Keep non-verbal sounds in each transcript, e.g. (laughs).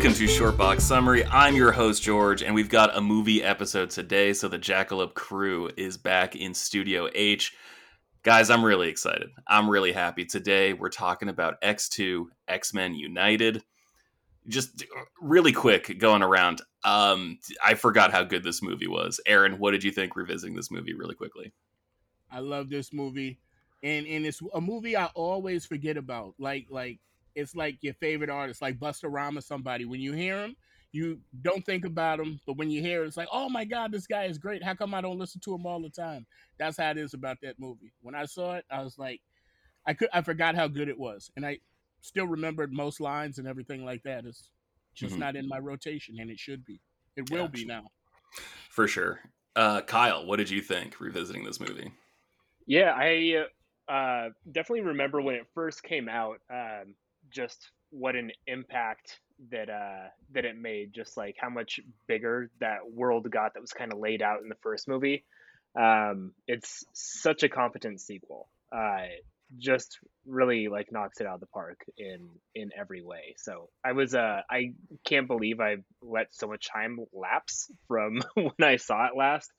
Welcome to Shortbox Summary. I'm your host, George, and we've got a movie episode today, so the Jackalope crew is back in Studio H. Guys, I'm really excited. I'm really happy. Today, we're talking about X2, X Men United. Just really quick going around. Um, I forgot how good this movie was. Aaron, what did you think revisiting this movie really quickly? I love this movie. And and it's a movie I always forget about. Like like it's like your favorite artist, like Busta Rhymes, somebody. When you hear him, you don't think about him, but when you hear it, it's like, oh my god, this guy is great. How come I don't listen to him all the time? That's how it is about that movie. When I saw it, I was like, I could I forgot how good it was, and I still remembered most lines and everything like that. It's just mm-hmm. not in my rotation, and it should be. It will gotcha. be now. For sure. Uh, Kyle, what did you think revisiting this movie? Yeah, I uh, definitely remember when it first came out. Um, just what an impact that uh that it made just like how much bigger that world got that was kind of laid out in the first movie. Um it's such a competent sequel. Uh just really like knocks it out of the park in in every way. So i was uh i can't believe i let so much time lapse from (laughs) when i saw it last.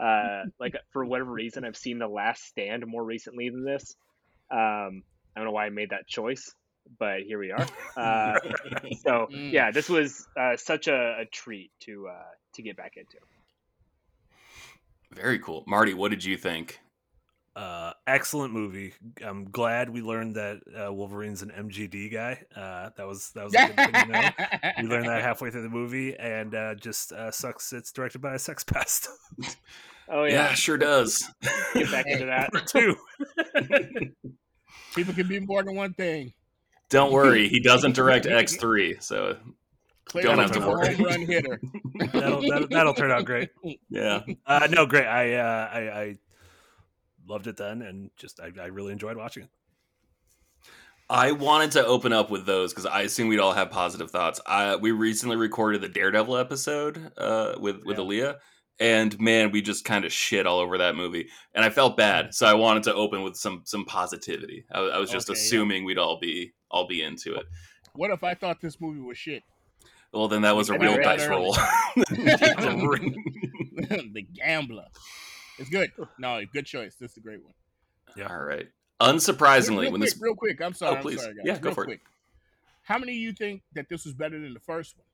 Uh like for whatever reason i've seen the last stand more recently than this. Um i don't know why i made that choice but here we are. (laughs) Uh, so mm. yeah, this was uh, such a, a, treat to uh, to get back into. Very cool, Marty. What did you think? Uh, excellent movie. I'm glad we learned that uh, Wolverine's an MGD guy. Uh, that was that was a good thing to know. we learned that halfway through the movie, and uh, just uh, sucks. It's directed by a sex pest. (laughs) oh yeah. yeah, sure does. Get back into (laughs) that too. People can be more than one thing. Don't worry, he doesn't direct X three, so don't have to worry. Run hitter. (laughs) that'll, that'll, that'll, turn out great. Yeah. Uh, no, great. I, uh, I, I loved it then, and just I, I really enjoyed watching it. I wanted to open up with those because I assume we'd all have positive thoughts. I, we recently recorded the Daredevil episode uh, with with yeah. Aaliyah, and man, we just kind of shit all over that movie, and I felt bad. Mm. So I wanted to open with some some positivity. I, I was just okay, assuming yeah. we'd all be I'll be into it. What if I thought this movie was shit? Well, then that was a real dice roll. (laughs) (laughs) the gambler. It's good. No, good choice. This is a great one. Yeah. All right. Unsurprisingly, real, real when quick, this real quick, I'm sorry. Oh, please. Sorry. Yeah, go for quick. it. How many of you think that this was better than the first one?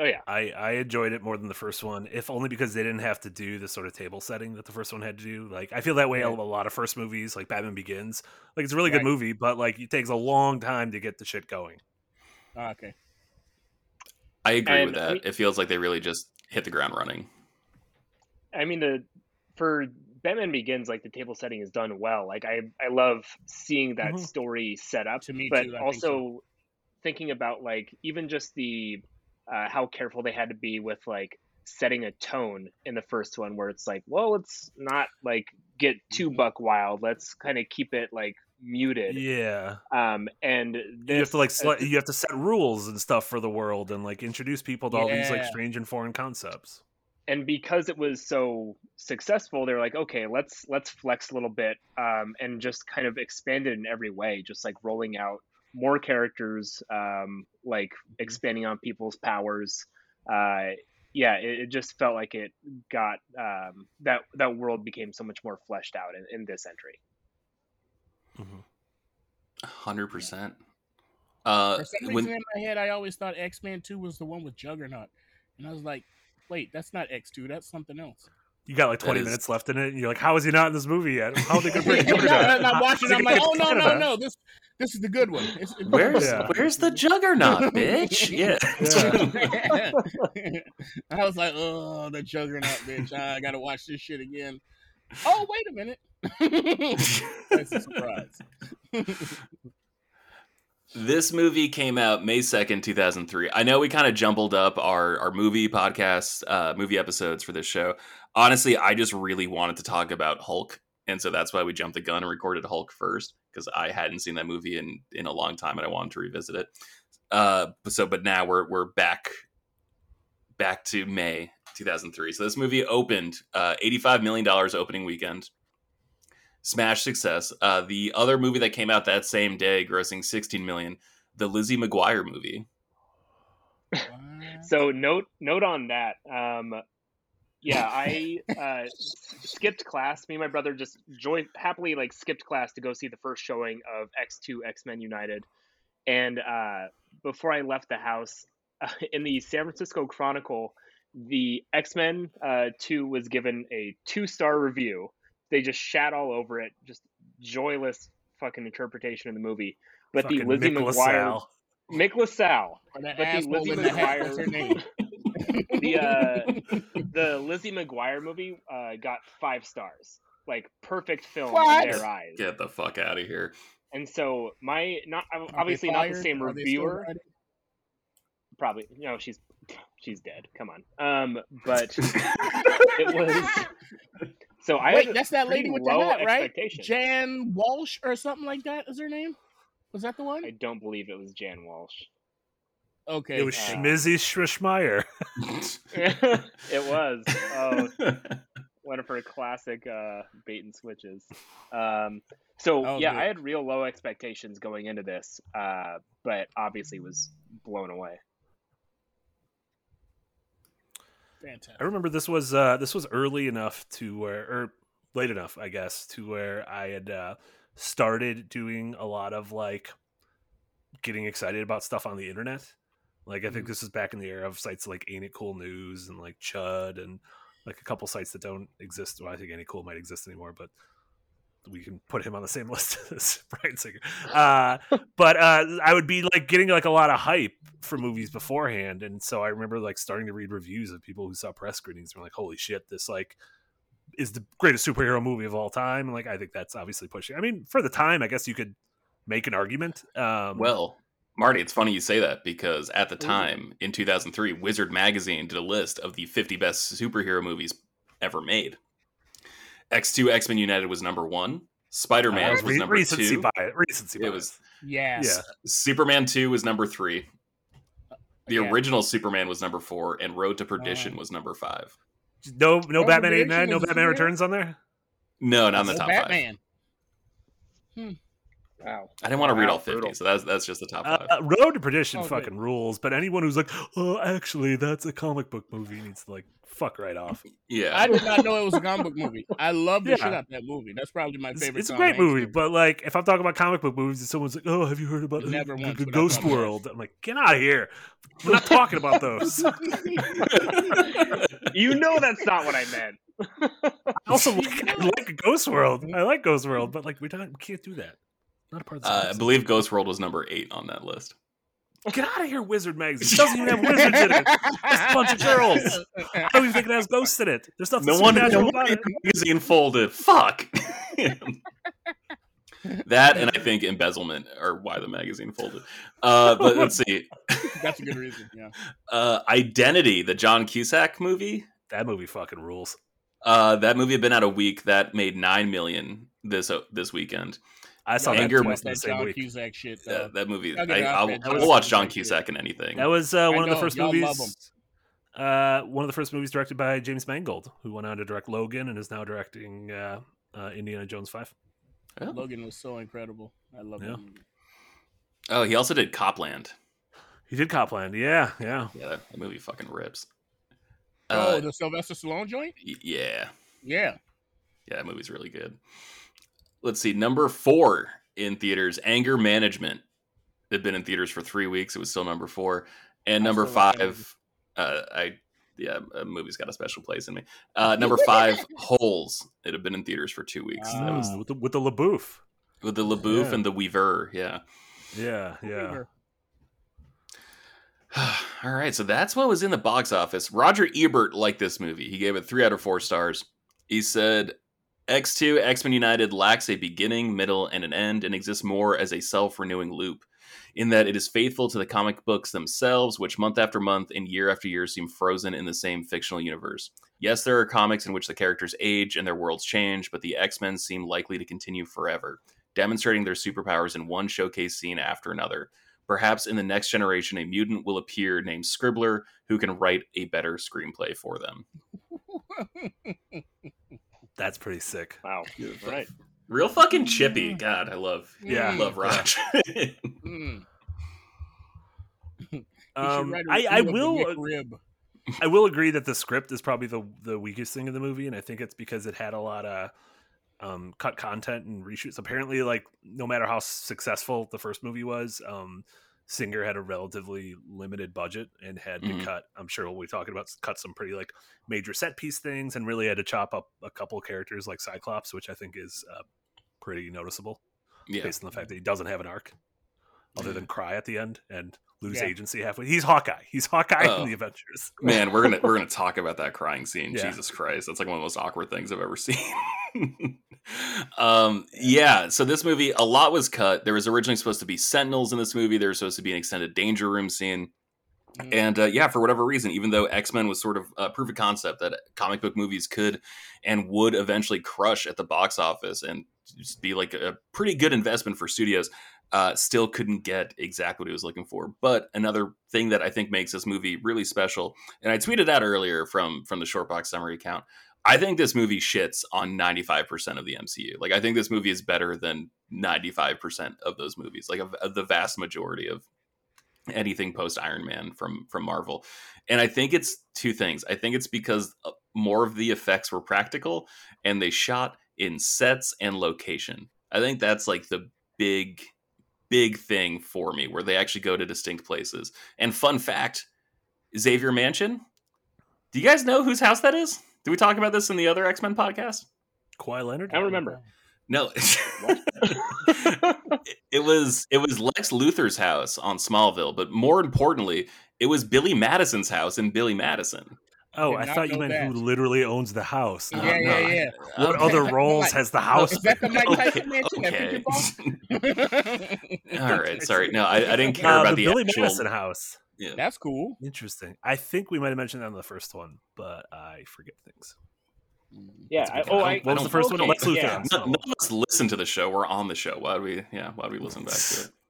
Oh yeah, I I enjoyed it more than the first one, if only because they didn't have to do the sort of table setting that the first one had to do. Like I feel that way right. a lot of first movies, like Batman Begins. Like it's a really right. good movie, but like it takes a long time to get the shit going. Oh, okay, I agree and with that. We, it feels like they really just hit the ground running. I mean, the for Batman Begins, like the table setting is done well. Like I I love seeing that mm-hmm. story set up, to me but too, also think so. thinking about like even just the uh, how careful they had to be with like setting a tone in the first one where it's like well let's not like get too mm-hmm. buck wild let's kind of keep it like muted yeah um and this, you have to like uh, you have to set rules and stuff for the world and like introduce people to yeah. all these like strange and foreign concepts and because it was so successful they're like okay let's let's flex a little bit um and just kind of expand it in every way just like rolling out more characters, um, like mm-hmm. expanding on people's powers. Uh, yeah, it, it, just felt like it got um, that that world became so much more fleshed out in, in this entry. Mm-hmm. 100 percent. Uh, For some reason in my head, I always thought X Men Two was the one with Juggernaut, and I was like, "Wait, that's not X Two. That's something else." You got like 20 minutes left in it and you're like how is he not in this movie yet? How are they gonna bring juggernaut i'm watching i'm like oh no no oh, no this this is the good one. It's, it's where's yeah. where's the juggernaut (laughs) bitch? (laughs) Yeah, yeah. (laughs) i was like oh the juggernaut bitch. Ah, I gotta watch this shit again. Oh wait a minute. That's a surprise this movie came out May 2nd, 2003. I know we kind of jumbled up our, our movie podcast, uh, movie episodes for this show honestly, I just really wanted to talk about Hulk, and so that's why we jumped the gun and recorded Hulk first because I hadn't seen that movie in in a long time and I wanted to revisit it. Uh, so, but now we're we're back back to May 2003. So this movie opened uh, 85 million dollars opening weekend. Smash success. Uh, the other movie that came out that same day, grossing 16 million, the Lizzie McGuire movie. So note note on that. Um, yeah, I uh, skipped class. Me and my brother just joy happily like skipped class to go see the first showing of X Two X Men United. And uh, before I left the house, uh, (laughs) in the San Francisco Chronicle, the X Men uh, Two was given a two star review. They just shat all over it, just joyless fucking interpretation of the movie. But the Lizzie Mick McGuire, LaSalle. Mick LaSalle, but the Lizzie in the hat, what's her McGuire- name? (laughs) the uh, (laughs) the Lizzie McGuire movie uh, got five stars, like perfect film What? in their eyes. Get the fuck out of here. And so my not obviously not the same Are they reviewer. Writing? Probably no, she's she's dead. Come on. Um, but (laughs) it was. So I Wait, had that's that lady with the low hat, right? Jan Walsh or something like that is her name? Was that the one? I don't believe it was Jan Walsh. Okay. It was uh, Schmizzy Schmishmeyer. (laughs) (laughs) it was. Oh, one of her classic uh, bait and switches. Um, so Oh, yeah, good. I had real low expectations going into this, uh, but obviously was blown away. Fantastic. I remember this was uh, this was early enough to where, or late enough, I guess, to where I had uh, started doing a lot of like getting excited about stuff on the internet. Like I think Mhm. this is back in the era of sites like Ain't It Cool News and like Chud and like a couple sites that don't exist. Well, I think Ain't It Cool might exist anymore, but we can put him on the same (laughs) list as Bryan Singer. Uh, but uh, I would be like getting like a lot of hype for movies beforehand, and so I remember like starting to read reviews of people who saw press screenings and were like, "Holy shit, this like is the greatest superhero movie of all time." And like, I think that's obviously pushing. I mean, for the time, I guess you could make an argument. Um, well, Marty, it's funny you say that because at the time in 2003, Wizard Magazine did a list of the 50 best superhero movies ever made. X2 X Men United was number one. Spider Man uh, was re- number recency two. bias. Recency It was Yes. yeah. Superman 2 was number three. The Yeah. original Superman was number four, and Road to Perdition Uh, was number five. No, no Batman Prediction eighty nine, no Batman? Returns on there. No, not in the top five. Batman. Wow. I didn't want to read all 50, brutal. so that's that's just the top Uh, five. uh, Road to Perdition Oh, good. fucking rules, but anyone who's like, oh, actually, that's a comic book movie needs to like fuck right off. (laughs) yeah. I did not know it was a comic book movie. I love the Yeah. shit out of that movie. That's probably my favorite. it's a great Hanks movie, but like, if I'm talking about comic book movies and someone's like, oh, have you heard about Never the- once the would I Ghost thought that. World? I'm like, get out of here. We're not talking about those. (laughs) You know that's not what I meant. I also like, I like Ghost World. I like Ghost World, but like, we don't, we can't do that. Not a part of this. Uh, I believe Ghost World was number eight on that list. Get out of here, Wizard Magazine. It (laughs) doesn't even have wizards in it. Just a bunch of girls. (laughs) I don't even think it has ghosts in it. There's nothing No wonder, no supernatural wonder about it. magazine folded. Fuck. (laughs) that and I think embezzlement are why the magazine folded. Uh, but let's see. That's a good reason. Yeah. Uh, Identity, the John Cusack movie. That movie fucking rules. Uh, that movie had been out a week. That made nine million this uh, this weekend. I saw Yeah, that Anger- twice in that the same John week. Cusack shit. Though. that movie, I'll I, I'll, man. I'll watch John Cusack shit. In anything. That was uh, I one of the first movies. Uh, one of the first movies directed by James Mangold, who went on to direct Logan and is now directing uh, uh, Indiana Jones Five. Oh. Logan was so incredible. I love Yeah. that. Oh, he also did Copland. He did Copland, yeah, yeah. Yeah, that, that movie fucking rips. oh, Uh, the Sylvester Stallone joint? y- yeah, Yeah. yeah, that movie's really good. Let's see, number four in theaters, Anger Management. It'd been in theaters for three weeks. It was still number four, and number still like that movie. five. Uh, I yeah, a movie's got a special place in me. Uh, number five, (laughs) Holes. It had been in theaters for two weeks. that was Ah, with the with the LaBeouf. with the LaBeouf Yeah. and the Weaver. Yeah. Yeah, yeah. (sighs) All right, so that's what was in the box office. Roger Ebert liked this movie. He gave it three out of four stars. He said X2 X Men United lacks a beginning, middle, and an end, and exists more as a self renewing loop, in that it is faithful to the comic books themselves, which month after month and year after year seem frozen in the same fictional universe. Yes, there are comics in which the characters age and their worlds change, but the X Men seem likely to continue forever, demonstrating their superpowers in one showcase scene after another. Perhaps in the next generation, a mutant will appear named Scribbler who can write a better screenplay for them. (laughs) That's pretty sick. Wow. Right. Real fucking chippy. God, I love, Yeah. love Raj. (laughs) Mm. (laughs) Um, write a I, I review of the will McRib. I will agree that the script is probably the the weakest thing in the movie, and I think it's because it had a lot of um, cut content and reshoots. Apparently, like no matter how successful the first movie was, um, Singer had a relatively limited budget and had Mhm. to cut. I'm sure we'll be talking about cut some pretty like major set piece things, and really had to chop up a couple characters like Cyclops, which I think is uh, pretty noticeable Yeah. based on the fact that he doesn't have an arc other than (sighs) cry at the end and lose Yeah. agency halfway. He's Hawkeye. He's Hawkeye Oh. in the Avengers. (laughs) Man, we're gonna we're gonna talk about that crying scene. Yeah. Jesus Christ, that's like one of the most awkward things I've ever seen. (laughs) um, yeah. So this movie, a lot was cut. There was originally supposed to be Sentinels in this movie. There was supposed to be an extended Danger Room scene. Mhm. And uh, yeah, for whatever reason, even though X Men was sort of a proof of concept that comic book movies could and would eventually crush at the box office and just be like a pretty good investment for studios, uh, still couldn't get exactly what he was looking for. But another thing that I think makes this movie really special, and I tweeted out earlier from from the short box summary account, I think this movie shits on ninety five percent of the MCU. Like I think this movie is better than ninety five percent of those movies, like the vast majority of anything post Iron Man from from Marvel. And I think it's two things. I think it's because uh, more of the effects were practical and they shot in sets and location. I think that's like the big big thing for me where they actually go to distinct places. And fun fact, Xavier Mansion, do you guys know whose house that is? Did we talk about this in the other X-Men podcast? Kawhi Leonard. I don't remember. No. it, (laughs) it was it was Lex Luthor's house on Smallville, but more importantly, it was Billy Madison's house in Billy Madison. Oh, I thought you meant that. who literally owns the house. Yeah, not- yeah, not yeah. What Okay. other Like- roles has the house? Is that the Mike (laughs) Okay, Tyson mansion okay. (laughs) All right, sorry. No, I, I didn't care Uh, about the the, Billy actual. Madison house. Yeah. That's cool. Interesting. I think we might have mentioned that in the first one, but I forget things. yeah. I, oh, I I, What was the first okay, one? Lex Luthor. yeah. on None, none Smallville. of us listen to the show. We're on the show. Why would we? Yeah, why would we listen back to it? (laughs)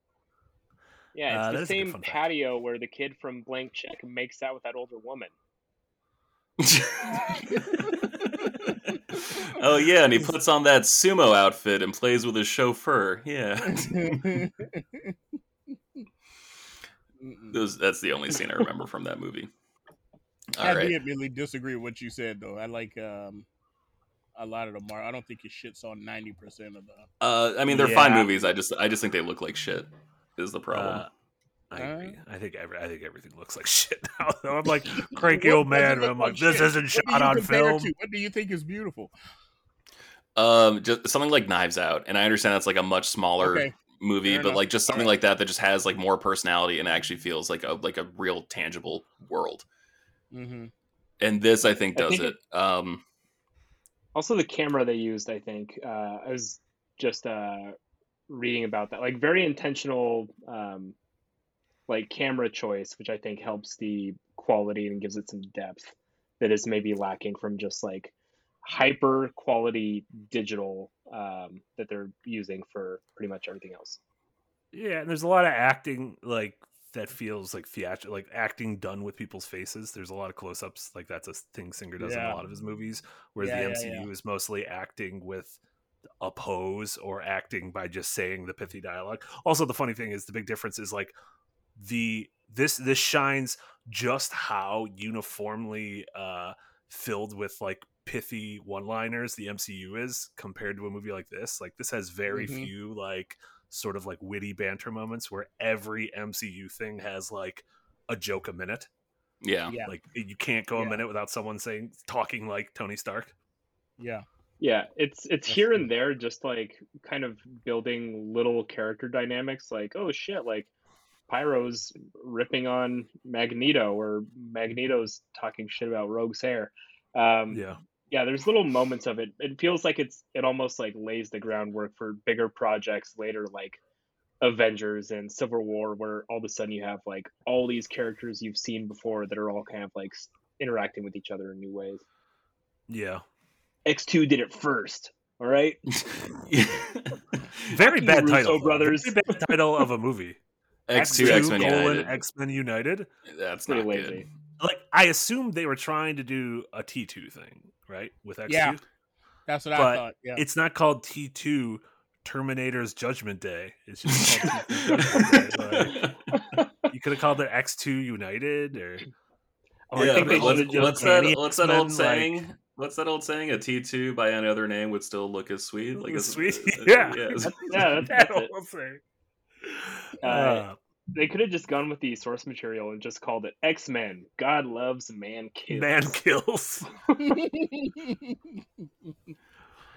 Yeah, Uh, it's that the is a good same fun fact. patio where the kid from Blank Check makes out with that older woman. (laughs) oh yeah, and he puts on that sumo outfit and plays with his chauffeur. Yeah. (laughs) Those, that's the only scene I remember from that movie. (laughs) All I right. vehemently disagree with what you said, though. I like um, a lot of the Mar. I don't think it shits on ninety percent of the. Uh, I mean, they're fine movies. I just, I just think they look like shit. Is the problem? Uh, I Uh, agree. I think every, I think everything looks like (laughs) shit now. I'm like (laughs) cranky old What does it man. and I'm like, like this shit? isn't What shot do you on film. to? What do you think is beautiful? Um, just something like Knives Out, and I understand that's like a much smaller Okay, movie, fair but enough. like just something like that that just has like more personality and actually feels like a like a real tangible world. hmm And this, I think, I does think it. Um, Also, the camera they used, I think, uh, I was just uh, reading about that. Like, very intentional, um, like camera choice, which I think helps the quality and gives it some depth that is maybe lacking from just like hyper quality digital um, that they're using for pretty much everything else. Yeah, and there's a lot of acting like that feels like theatrical, like acting done with people's faces. There's a lot of close-ups, like that's a thing Singer does in a lot of his movies. Whereas Yeah, the yeah, MCU is mostly acting with a pose or acting by just saying the pithy dialogue. Also, the funny thing is the big difference is like the this this shines just how uniformly uh filled with like pithy one-liners the MCU is compared to a movie like this. Like this has very Mhm. few like sort of like witty banter moments where every MCU thing has like a joke a minute. yeah. Yeah, Like you can't go a Yeah. minute without someone saying talking like Tony Stark. yeah. Yeah, it's it's That's here true. and there, just like kind of building little character dynamics. Like, oh shit, like Pyro's ripping on Magneto, or Magneto's talking shit about Rogue's hair. Um, Yeah. Yeah, there's little moments of it. It feels like it's it almost like lays the groundwork for bigger projects later, like Avengers and Civil War, where all of a sudden you have like all these characters you've seen before that are all kind of like interacting with each other in new ways. Yeah. X2 did it first. All right. (laughs) Very bad Russo title. brothers. Very bad title of a movie. X2 (laughs) X Men United. X Men United. That's Pretty not lazy. good. Like I assumed they were trying to do a T two thing, right? With X two. Yeah. That's what I But thought. Yeah. It's not called T two Terminator's Judgment Day. It's just (laughs) called T2 Judgment Day. Like, (laughs) you could could have called it X two United or. Or I yeah, think they what's, just what's that? What's that old Elfman, like- saying? What's that old saying? A T two by any other name would still look as sweet. Like As it's- sweet? (laughs) uh, Yeah. yeah. yeah, that's, that's it. whole thing. Uh, Uh, They could have just gone with the source material and just called it X Men. God loves man kills. man (laughs) kills. (laughs)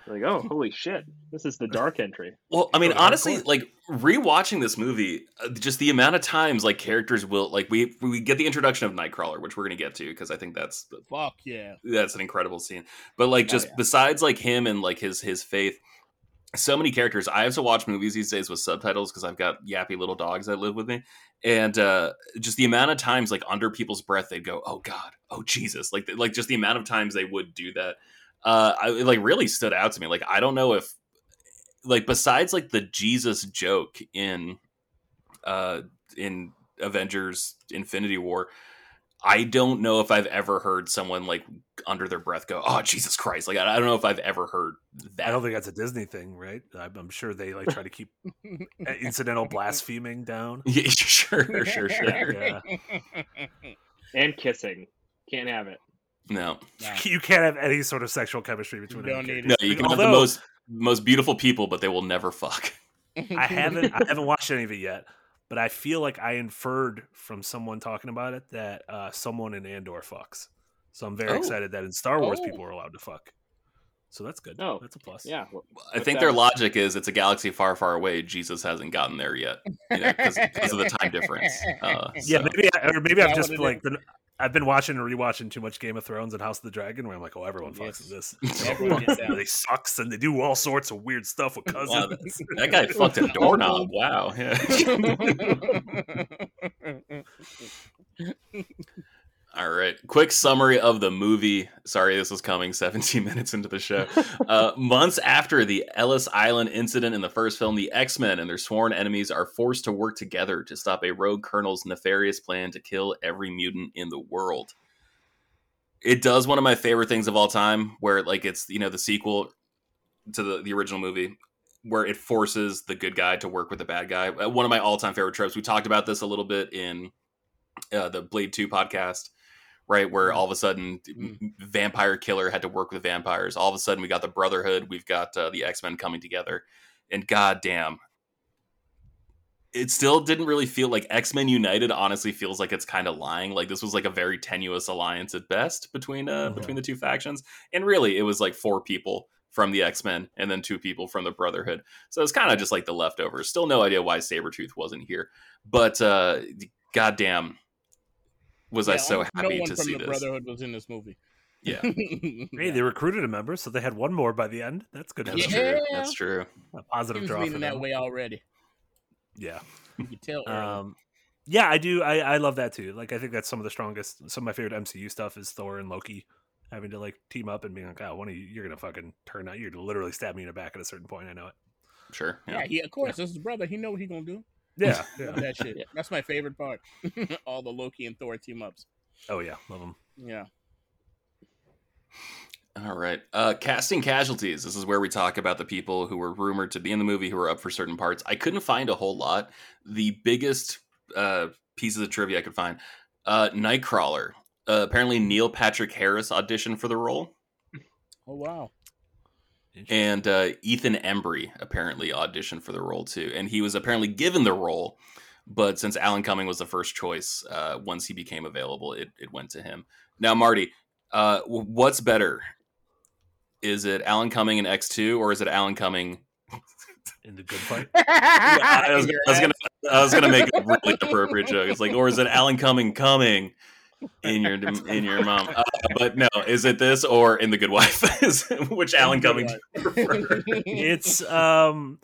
Like, oh, holy shit! This is the dark entry. Well, I mean, Oh, honestly, like rewatching this movie, uh, just the amount of times like characters will like we we get the introduction of Nightcrawler, which we're gonna get to because I think that's Fuck yeah. that's an incredible scene. But like, Oh, just yeah. besides like him and like his his faith, so many characters. I have to watch movies these days with subtitles because I've got yappy little dogs that live with me, and uh just the amount of times like under people's breath they'd go, "Oh God, oh Jesus!" Like like just the amount of times they would do that. Uh, I, it like really stood out to me. Like I don't know if like besides like the Jesus joke in uh in Avengers Infinity War, I don't know if I've ever heard someone like under their breath go, "Oh Jesus Christ!" Like I, I don't know if I've ever heard that. I don't think that's a Disney thing, right? I'm, I'm sure they like try to keep (laughs) incidental blaspheming down. (laughs) Yeah, sure, sure, sure. (laughs) Yeah. And kissing. Can't have it. No, Nah. You can't have any sort of sexual chemistry between You don't any need no, you can have the most most beautiful people, but they will never fuck. I haven't I haven't watched any of it yet, but I feel like I inferred from someone talking about it that uh, someone in Andor fucks. So I'm very Oh. excited that in Star Wars Oh. people are allowed to fuck. So that's good. Oh, that's a plus. Yeah. well, I think that- their logic is it's a galaxy far, far away. Jesus hasn't gotten there yet because of the time difference. (laughs) Uh, Yeah, so- maybe I, or maybe I've just like been I've been watching and rewatching too much Game of Thrones and House of the Dragon where I'm like, oh, everyone fucks in this. (laughs) Everyone they sucks and they do all sorts of weird stuff with cousins. Wow, that, that guy fucked a doorknob. Wow. Yeah. (laughs) All right. Quick summary of the movie. Sorry, this was coming (laughs) 17 minutes into the show. Uh, months after the Ellis Island incident in the first film, the X Men and their sworn enemies are forced to work together to stop a rogue colonel's nefarious plan to kill every mutant in the world. It does one of my favorite things of all time, where like it's you know the sequel to the, the original movie, where it forces the good guy to work with the bad guy. Uh, One of my all time favorite tropes. We talked about this a little bit in uh, the Blade Two podcast right? Where all of a sudden, Mm. vampire killer had to work with vampires. All of a sudden, we got the Brotherhood. We've got uh, the X Men coming together, and goddamn, it still didn't really feel like X Men United. Honestly, feels like it's kind of lying. Like this was like a very tenuous alliance at best between uh Mhm. between the two factions, and really, it was like four people from the X Men and then two people from the Brotherhood. So it's kind of just like the leftovers. Still, no idea why Sabretooth wasn't here, but uh, goddamn. Was I Yeah, so almost happy no one to from see the this? Brotherhood was in this movie. Yeah, (laughs) Hey, they recruited a member, so they had one more by the end. That's good. that's. Yeah. true. That's true. A positive was draw for leaning that way already. Yeah. You could tell. Um, yeah, I do. I, I love that too. Like, I think that's some of the strongest. Some of my favorite MCU stuff is Thor and Loki having to like team up and being like, "Oh, one of you, you're gonna fucking turn out. You're gonna literally stab me in the back at a certain point." I know it. Sure. yeah, Yeah. he of course this is his brother. He know what he gonna do. Yeah. Yeah. (laughs) that shit. That's my favorite part. (laughs) All the Loki and Thor team ups. oh yeah, love them. Yeah. All right. Uh, casting casualties. This is where we talk about the people who were rumored to be in the movie who were up for certain parts. I couldn't find a whole lot. The biggest uh, pieces of trivia I could find uh, Nightcrawler. Uh, apparently, Neil Patrick Harris auditioned for the role, Oh wow. And uh, Ethan Embry apparently auditioned for the role too. And he was apparently given the role, but since Alan Cumming was the first choice, uh, once he became available, it, it went to him. Now, Marty, uh, what's better? Is it Alan Cumming in X two, or is it Alan Cumming? in the good fight. (laughs) I was, I was gonna, I was gonna make a really appropriate joke. It's like, or is it Alan Cumming coming in your (laughs) in your mom? Uh, but no, is it this or in the Good Wife? (laughs) Which Alan Good Cumming? do you prefer? (laughs) it's um,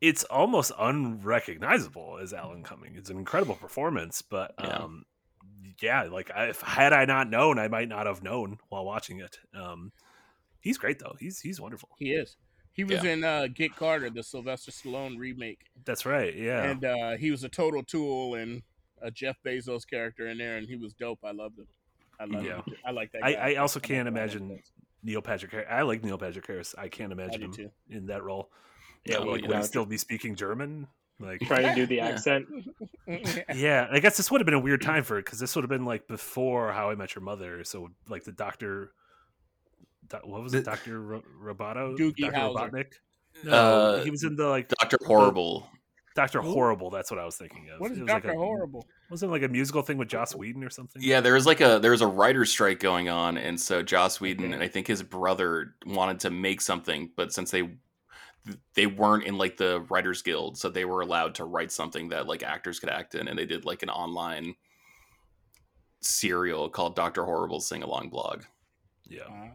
it's almost unrecognizable as Alan Cumming. It's an incredible performance, but Yeah. um, yeah, like I, if had I not known, I might not have known while watching it. Um, he's great though. He's he's wonderful. He is. He was Yeah. in uh, Get Carter, the Sylvester Stallone remake, That's right. Yeah. and uh, he was a total tool and a Jeff Bezos character in there, and he was dope. I loved him. I love Yeah. him. I like that. I, guy. I also like can't imagine Neil Patrick Harris. I like Neil Patrick Harris. I can't imagine do him too. in that role. Yeah, Yeah, well, like yeah. would he still be speaking German? Like, Trying to do the (laughs) accent. (laughs) yeah, I guess this would have been a weird time for it because this would have been like before How I Met Your Mother. So like the Doctor, doc- what was it, Doctor Ro- Roboto, Doogie Doctor Howser. Robotnik? No, Uh, he was in the like Doctor Horrible. Doctor Horrible. That's what I was thinking of. what is It was like Doctor Horrible? Wasn't it like a musical thing with Joss Whedon or something? Yeah, there was like a there was a writer's strike going on, and so Joss Whedon Okay. and I think his brother wanted to make something, but since they they weren't in like the writers guild, so they were allowed to write something that like actors could act in, and they did like an online serial called Doctor Horrible's Sing Along Blog. yeah.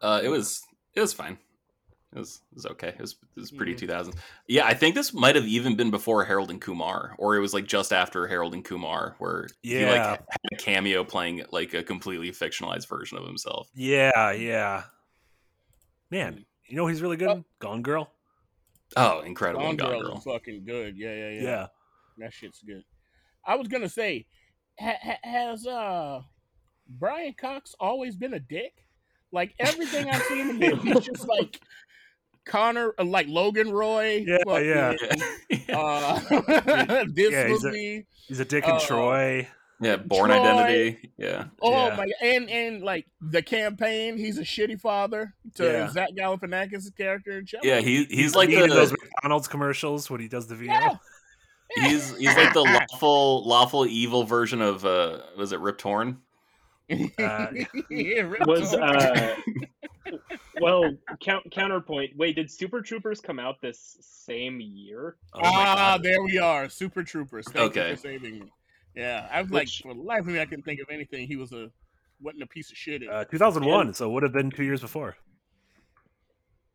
Uh, it was it was fine. It was it was okay. It was it was pretty Mhm. 2000s. Yeah, I think this might have even been before Harold and Kumar, or it was like just after Harold and Kumar, where he like had a cameo playing like a completely fictionalized version of himself. Yeah, yeah. Man, you know he's really good. in? Gone Girl. Oh, incredible! Gone Gone Girl Girl. is fucking good. Yeah, yeah, yeah. Yeah. That shit's good. I was gonna say, ha- ha- has uh Brian Cox always been a dick? Like everything I've seen him in, he's just like Connor, uh, like Logan Roy. Yeah, fucking, yeah. Yeah, (laughs) Uh, (laughs) this Yeah, he's a- movie. He's a dick and Uh, Troy. yeah. Bourne Troy. Identity. Yeah, Oh Yeah. my! And and like the campaign, he's a shitty father to Yeah. Zach Galifianakis' character in Chelsea. yeah. He he's like in those the McDonald's commercials when he does the VO. Yeah. (laughs) he's he's like the lawful lawful evil version of uh was it Rip Torn? Uh, Yeah, Rip Was Torn. uh, well, count, counterpoint. Wait, did Super Troopers come out this same year? Oh ah, there we are. Super Troopers. Thank Okay. you for saving me. Yeah, I was Which- like, for the life of me, I couldn't think of anything. He was a wasn't a piece of shit. In. Uh, 2001, so it would have been two years before.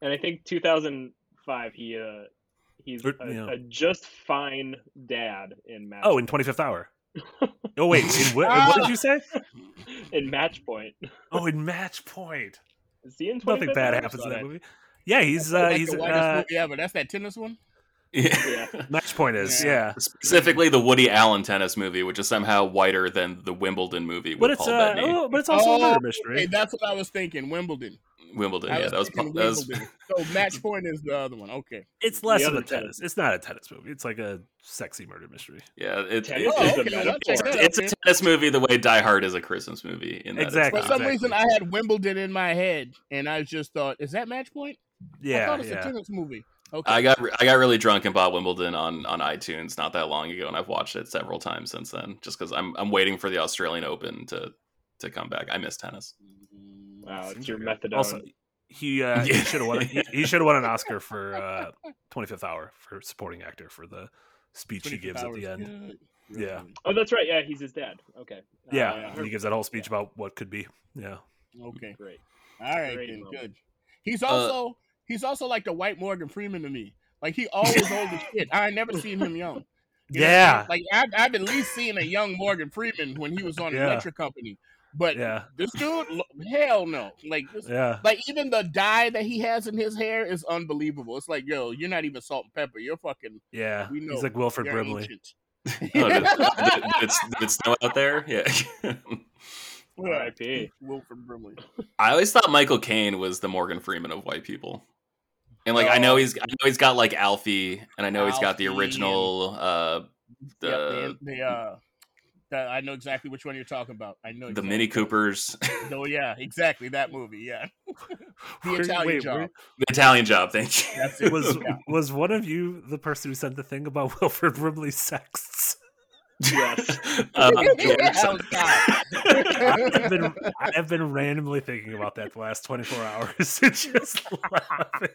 And I think 2005. He uh, he's Or, a, you know. a just fine dad in Match. Oh, in 25th Hour. (laughs) Oh wait, in what, in what did you say? in Match Point. Oh, in Match Point. Is he in Nothing bad happens in Saw that movie. Yeah, he's uh, like he's the whitest uh, movie ever. That's that tennis one. Yeah. (laughs) Match Point is Yeah. yeah. Specifically, the Woody Allen tennis movie, which is somehow whiter than the Wimbledon movie with But it's Paul uh, oh, but it's also a Oh, murder mystery. Hey, that's what I was thinking. Wimbledon. Wimbledon, yeah, that was, thinking that was So match point is the other one. Okay. It's less The of a tennis. tennis. It's not a tennis movie. It's like a sexy murder mystery. yeah, it, Tennis it- Oh, is okay, well, metaphor. out, it's a tennis movie the way Die Hard is a Christmas movie. In that it's Exactly. For some exactly. reason, I had Wimbledon in my head, and I just thought, "Is that match point?" Yeah, I thought it's a tennis movie. Okay. I got re- I got really drunk and bought Wimbledon on on iTunes not that long ago, and I've watched it several times since then. Just because I'm I'm waiting for the Australian Open to to come back. I miss tennis. Wow, it's your like a- methadone. Also, he uh, he should have won. He, he should have won an Oscar (laughs) for uh, 25th Hour for supporting actor for the speech he gives at the end. Good. Yeah. oh, that's right. Yeah, he's his dad. Okay. Yeah, Uh, yeah. and he gives that whole speech about what could be. Yeah, Okay. Great. All right, Great then. Good. He's Uh, also he's also like the white Morgan Freeman to me. Like he always (laughs) old as shit. I never seen him young. You know what I yeah, mean? Like I've, I've at least seen a young Morgan Freeman when he was on Yeah. Electric Company. But yeah, this dude, hell no. Like this, yeah. like even the dye that he has in his hair is unbelievable. It's like, yo, you're not even salt and pepper. You're fucking. Yeah, We know. he's like Wilford Brimley. ancient. (laughs) Oh, did, did, did it, did it snow out there? Yeah. (laughs) Yeah, R.I.P. Wilford Brimley. I always thought Michael Caine was the Morgan Freeman of white people. And like I know Oh. he's I know he's got like Alfie and I know he's got the Alfie original uh Yep, the the, the uh, the, I know exactly which one you're talking about. I know the exactly Mini Coopers, (laughs) Oh yeah, exactly that (laughs) movie. Yeah, (laughs) the Wait, Italian wait, job. wait. the Italian job, thank you. That's it. Was Yeah. was one of you the person who sent the thing about Wilford Brimley's sexts? Yes. Hell, God. I've been I have been randomly thinking about that the last 24 hours (laughs) and just laughing.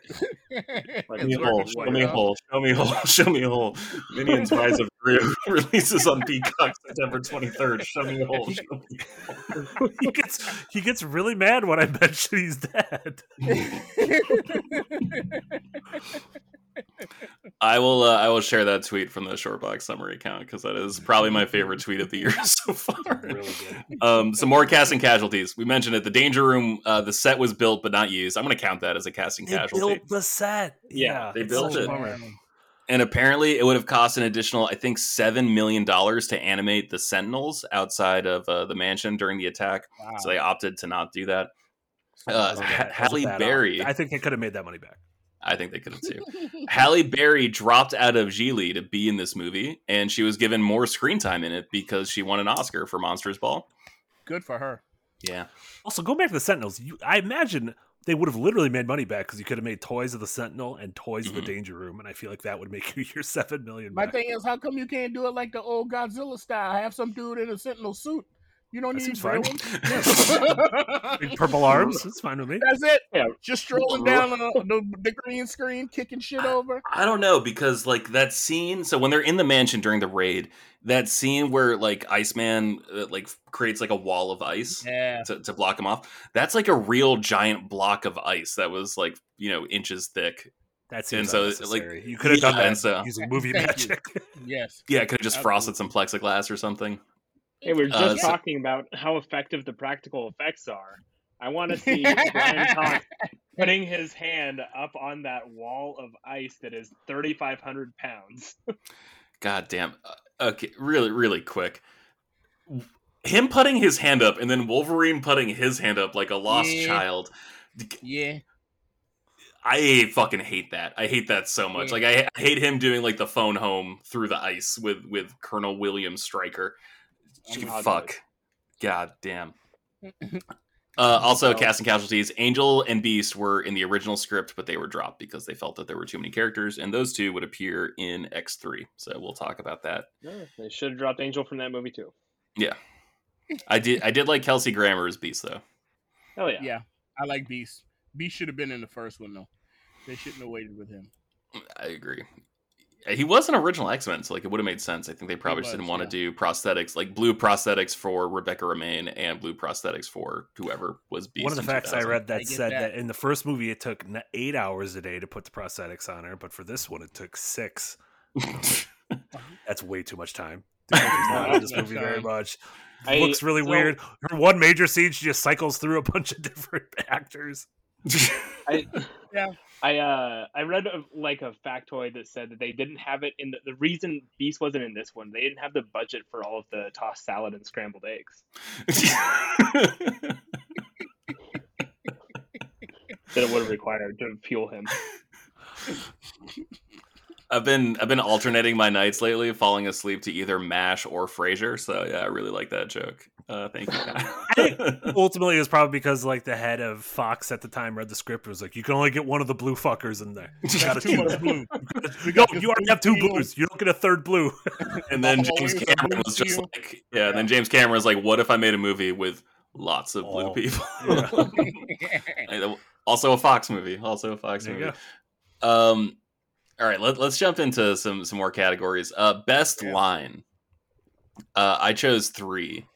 Like, Show me a hole, show me a hole, show me a hole, show me a hole. Minions Rise of Gru (laughs) releases on Peacock September 23rd. Show me a hole, show me a hole. he gets he gets really mad when I (laughs) mention he's dead. I will uh, I will share that tweet from the Shortbox summary account because that is probably my favorite tweet of the year (laughs) so far. Really good. Um, some more casting casualties. We mentioned it. The Danger Room. Uh, the set was built but not used. I'm going to count that as a casting They casualty. built the set. Yeah, Yeah, they built such it. bummer. And apparently, it would have cost an additional, I think, seven million dollars to animate the Sentinels outside of uh, the mansion during the attack. Wow. So they opted to not do that. That Uh, was a Ha- bad- that was a Halle Berry. op. I think they could have made that money back. I think they could have too. Halle Berry dropped out of Gigli to be in this movie, and she was given more screen time in it because she won an Oscar for Monsters Ball. Good for her. Yeah. Also, going back to the Sentinels, you, I imagine they would have literally made money back because you could have made toys of the Sentinel and toys of Mhm. the Danger Room, and I feel like that would make you (laughs) your seven million. My back. thing is, how come you can't do it like the old Godzilla style? Have some dude in a Sentinel suit. You don't That need seems real fine. ones. Big (laughs) purple arms. It's fine with me. That's it. Yeah. Just strolling down the, the, the green screen, kicking shit over. I don't know because like that scene. So when they're in the mansion during the raid, that scene where like Iceman uh, like creates like a wall of ice Yeah. to, to block him off. That's like a real giant block of ice that was like you know inches thick. That seems so, like, you could have done that and so- using movie Thank you. magic. (laughs) Yes. Yeah, could have just Absolutely. frosted some plexiglass or something. Hey, we we're just Uh, so- talking about how effective the practical effects are. I want to (laughs) see Brian Cox putting his hand up on that wall of ice that is 3,500 pounds. (laughs) God damn. Uh, Okay, really, really quick. Him putting his hand up and then Wolverine putting his hand up like a lost Yeah. child. Yeah. I fucking hate that. I hate that so much. Yeah. Like I, I hate him doing like the phone home through the ice with with Colonel William Stryker. I'm Fuck. God damn. (clears throat) Uh, also, So- cast and casualties. Angel and Beast were in the original script, but they were dropped because they felt that there were too many characters, and those two would appear in X three. So we'll talk about that. Yeah, they should have dropped Angel from that movie too. Yeah, I did. I did like Kelsey Grammer as Beast though. Hell yeah. Yeah. I like Beast. Beast should have been in the first one though. They shouldn't have waited with him. I agree. He was an original X Men, so like it would have made sense. I think they probably just didn't want yeah. to do prosthetics, like blue prosthetics for Rebecca Romijn and blue prosthetics for whoever was Beast. One of the facts I read that get said that. that. in the first movie it took eight hours a day to put the prosthetics on her, but for this one it took six. (laughs) That's way too much time. The not (laughs) this movie very much. I- Looks really so- weird. Her one major scene, she just cycles through a bunch of (laughs) different actors. I, (laughs) Yeah. I uh I read a, like a factoid that said that they didn't have it in the, the reason Beast wasn't in this one. They didn't have the budget for all of the tossed salad and scrambled eggs (laughs) that it would have required to fuel him. (laughs) I've been I've been alternating my nights lately, falling asleep to either Mash or Frasier. So yeah, I really like that joke. Uh, thank you. (laughs) Kyle. (laughs) Ultimately, it was probably because like the head of Fox at the time read the script and was like, "You can only get one of the blue fuckers in there. You gotta (laughs) Too much blue. We No, got this you already have two blues. You don't get a third blue. and then James Cameron was just like, yeah. And then James Cameron was like, "What if I made a movie with lots of blue Oh, people?" yeah. Also a Fox movie. Also a Fox There you movie. Um, all right, let, let's jump into some some more categories. Uh, best Yeah. line. Uh, I chose three,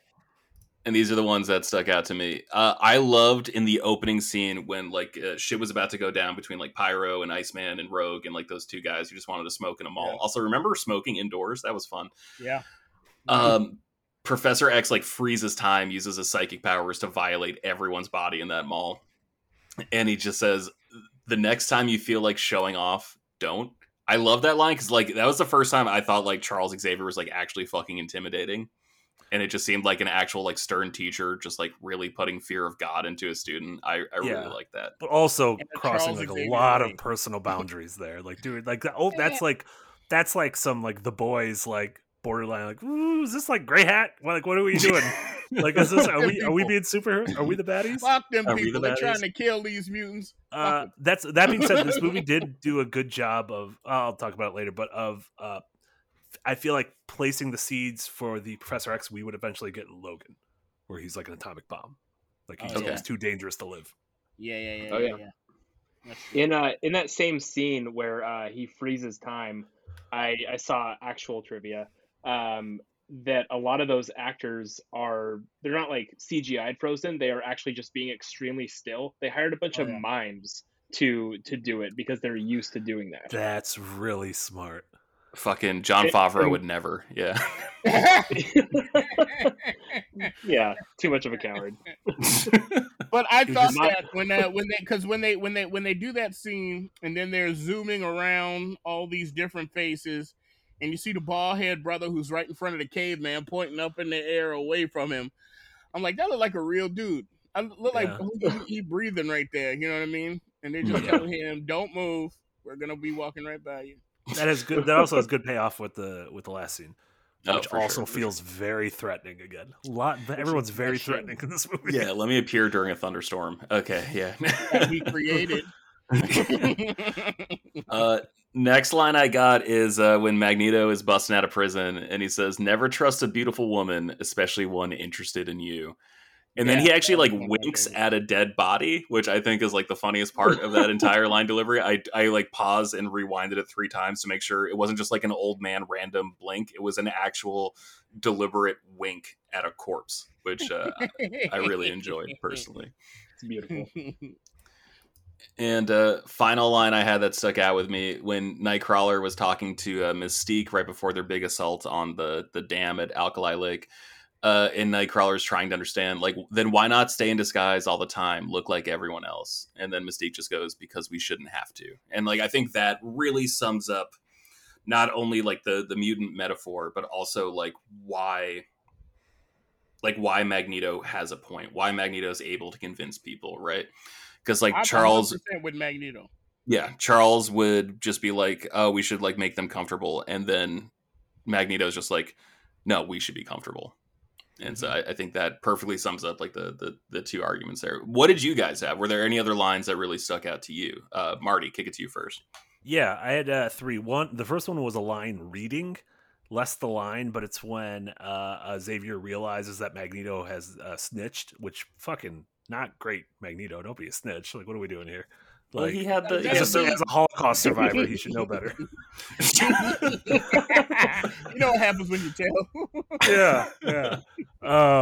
and these are the ones that stuck out to me. Uh, I loved in the opening scene when like uh, shit was about to go down between like Pyro and Iceman and Rogue and like those two guys who just wanted to smoke in a mall. Yeah. Also, remember smoking indoors? That was fun. yeah. Um, Professor X like freezes time, uses his psychic powers to violate everyone's body in that mall, and he just says, "The next time you feel like showing off, don't." I love that line because like that was the first time I thought like Charles Xavier was like actually fucking intimidating, and it just seemed like an actual like stern teacher, just like really putting fear of God into a student. I I Yeah. really like that. but also And crossing Charles like a lot way. of personal (laughs) boundaries there. Like, dude, like that- oh, that's like that's like some like the boys like borderline like, ooh, is this like gray hat? Like, what are we (laughs) doing? (laughs) like, is this are we are we being superheroes? Are we the baddies? Fuck them Are we the people. They're trying to kill these mutants. Uh, that's that being said, this movie (laughs) did do a good job of. I'll talk about it later, but of. Uh, I feel like placing the seeds for the Professor X we would eventually get in Logan, where he's like an atomic bomb, like he's Oh, yeah. almost too dangerous to live. Yeah, yeah, yeah. Oh, yeah. yeah. yeah. That's true. In uh in that same scene where uh he freezes time, I I saw actual trivia um that a lot of those actors are they're not like CGI'd frozen, they are actually just being extremely still. They hired a bunch Oh, of yeah. mimes to to do it because they're used to doing that. That's really smart. Fucking Jon Favreau and- would never. Yeah. (laughs) yeah, too much of a coward. (laughs) But I thought just- that when uh, when they because when they when they when they do that scene and then they're zooming around all these different faces and you see the bald head brother who's right in front of the caveman pointing up in the air away from him. I'm like that look like a real dude. I look like Yeah. who- he breathing right there. You know what I mean? and they just tell him, "Don't move. We're gonna be walking right by you." That is good. That also has good payoff with the with the last scene, Oh, which also sure, for feels very threatening again. A lot. Everyone's very that shit. threatening in this movie. Yeah, let me appear during a thunderstorm. Okay, yeah. that we created. (laughs) uh, next line I got is uh, when Magneto is busting out of prison and he says, "Never trust a beautiful woman, especially one interested in you." And then Yeah, he actually like was one of my winks at a dead body, which I think is like the funniest part of that entire line delivery. I I like paused and rewinded it three times to make sure it wasn't just like an old man random blink. It was an actual deliberate wink at a corpse, which uh, I really enjoyed personally. (laughs) It's beautiful. (laughs) And uh, final line I had that stuck out with me when Nightcrawler was talking to uh, Mystique right before their big assault on the the dam at Alkali Lake. Uh, and Nightcrawler's trying to understand, like, then why not stay in disguise all the time, look like everyone else? And then Mystique just goes, because we shouldn't have to. And like, I think that really sums up not only like the the mutant metaphor, but also like why, like why Magneto has a point, why Magneto is able to convince people, right? Because like I'm Charles, with Magneto. yeah, Charles would just be like, "Oh, we should like make them comfortable," and then Magneto's just like, "No, we should be comfortable." And so I, I think that perfectly sums up like the, the the two arguments there. What did you guys have? Were there any other lines that really stuck out to you? Uh, Marty, kick it to you first. Yeah, I had uh, three. One, the first one was a line reading, less the line, but it's when uh, uh, Xavier realizes that Magneto has uh, snitched, which fucking not great. Magneto, don't be a snitch. Like, what are we doing here? Well, Like, he had the. Yeah, as, a, but- as a Holocaust survivor, he should know better. (laughs) you know what happens when you tell. yeah, yeah.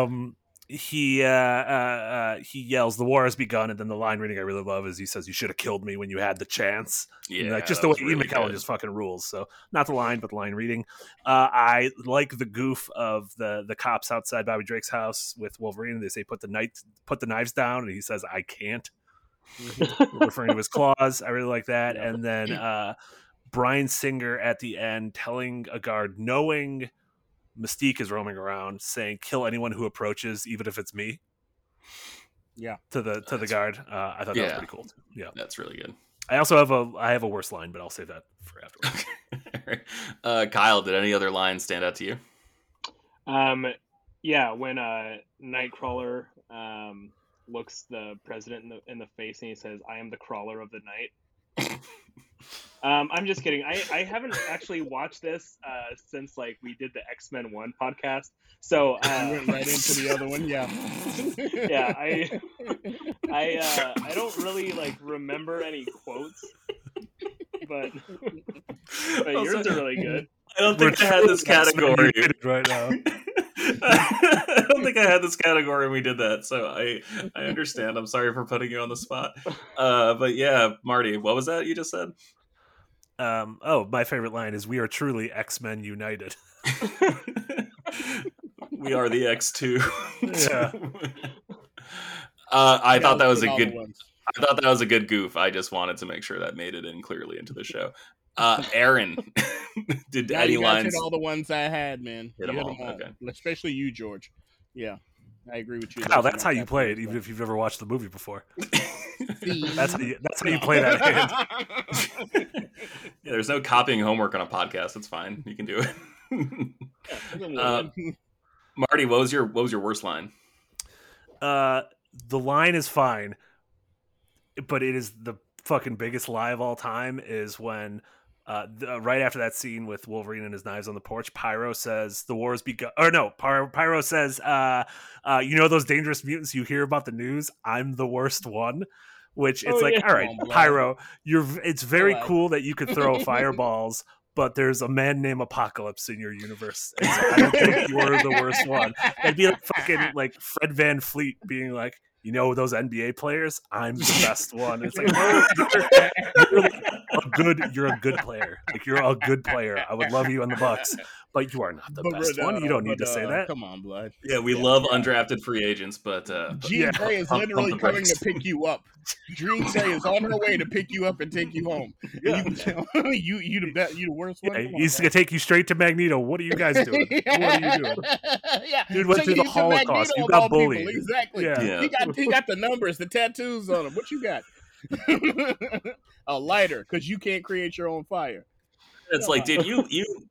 Um, he uh, uh, uh, he yells, "The war has begun!" And then the line reading I really love is he says, "You should have killed me when you had the chance." Yeah, like just the way Ian really McKellen just fucking rules. So not the line, but the line reading. Uh, I like the goof of the the cops outside Bobby Drake's house with Wolverine. They say put the knife put the knives down, and he says I can't, (laughs) referring to his claws. I really like that. And then uh, Bryan Singer at the end telling a guard, knowing Mystique is roaming around, saying kill anyone who approaches, even if it's me. Yeah. To the to the guard, uh, I thought that was pretty cool. Yeah, That's really good. I also have a I have a worse line, but I'll save that for afterwards. (laughs) uh, Kyle, did any other lines stand out to you? Um, yeah, when uh, Nightcrawler um, looks the president in the in the face and he says, "I am the crawler of the night." (laughs) um, I'm just kidding. I, I haven't actually watched this uh, since like we did the X Men One podcast. So I uh, (laughs) went right into the other one. Yeah. (laughs) yeah, I I uh, I don't really like remember any quotes, but but yours are really good. I don't think I had this category. right now. (laughs) I don't think I had this category when we did that, so I I understand. I'm sorry for putting you on the spot. Uh, but yeah, Marty, what was that you just said? Um, oh, my favorite line is "We are truly X Men United." (laughs) we are the X two. Yeah. (laughs) Uh, I thought that was a good. I thought that was a good goof. I just wanted to make sure that made it in clearly into the show. Uh, Aaron, (laughs) did Yeah, any lines? hit all the ones I had, man. Hit You 'em all, okay. Especially you, George. Yeah, I agree with you. Wow, that's how you play it, even if you've never watched the movie before. See? That's how you. That's how you play that hand. (laughs) Yeah, there's no copying homework on a podcast. It's fine. You can do it. (laughs) Uh, Marty, what was your what was your worst line? Uh, the line is fine, but it is the fucking biggest lie of all time. Is when. Uh, the, right after that scene with Wolverine and his knives on the porch, Pyro says the war has begun. Or no, Pyro, Pyro says, uh, uh, "You know those dangerous mutants you hear about the news? I'm the worst one." Which it's Oh, like, yeah. all right, Come. Pyro, you're. It's very Blood. cool that you could throw (laughs) fireballs, but there's a man named Apocalypse in your universe. So I don't think you're the worst one. It'd be like fucking like Fred VanVleet being like, you know those NBA players? I'm the (laughs) best one. It's like, no, (laughs) you're, you're like a good. You're a good player. Like you're a good player. I would love you on the Bucks, but you are not the But, best one. You don't need but, to say uh, that. Come on, blood. Yeah, we Yeah, love yeah. undrafted free agents, but uh, but- Jean Yeah. Grey is Pump- literally pump the coming to pick you up. Jean Grey is on her way to pick you up and take you home. Yeah. You, can (laughs) you, you the best, you the worst one. Yeah, Come on, he's bro. gonna take you straight to Magneto. What are you guys doing? (laughs) What are you doing? yeah, Dude went through the you to Magneto Holocaust. You got all people. Exactly. Yeah. Yeah. He got he got the numbers, the tattoos on him. What you got? (laughs) a lighter, because you can't create your own fire. It's like, dude, you you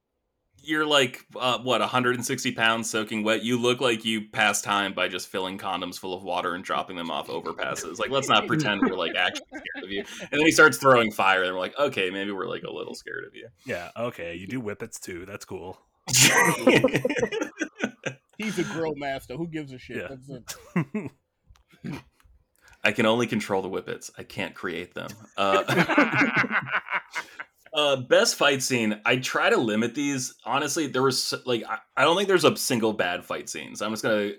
you're like uh, what 160 pounds soaking wet. You look like you pass time by just filling condoms full of water and dropping them off overpasses. Like, let's not (laughs) pretend we're like actually scared of you. And then he starts throwing fire, and we're like, okay, maybe we're like a little scared of you. Yeah, okay, you do whippets too. That's cool. (laughs) He's a grill master. Who gives a shit? Yeah. That's it. (laughs) I can only control the whippets. I can't create them. Uh, uh, best fight scene. I try to limit these. Honestly, there was like I, I don't think there's a single bad fight scene. So I'm just gonna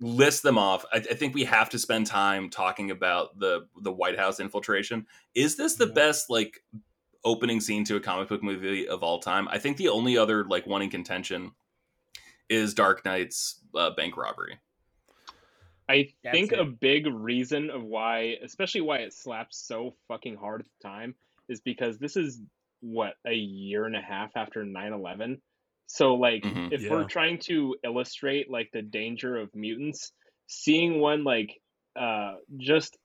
list them off. I, I think we have to spend time talking about the the White House infiltration. Is this the Yeah. best like opening scene to a comic book movie of all time? I think the only other like one in contention is Dark Knight's uh, bank robbery. I That's think it. a big reason of why, especially why it slaps so fucking hard at the time, is because this is what a year and a half after 9/11. So like, Mhm. if Yeah. we're trying to illustrate like the danger of mutants, seeing one like uh just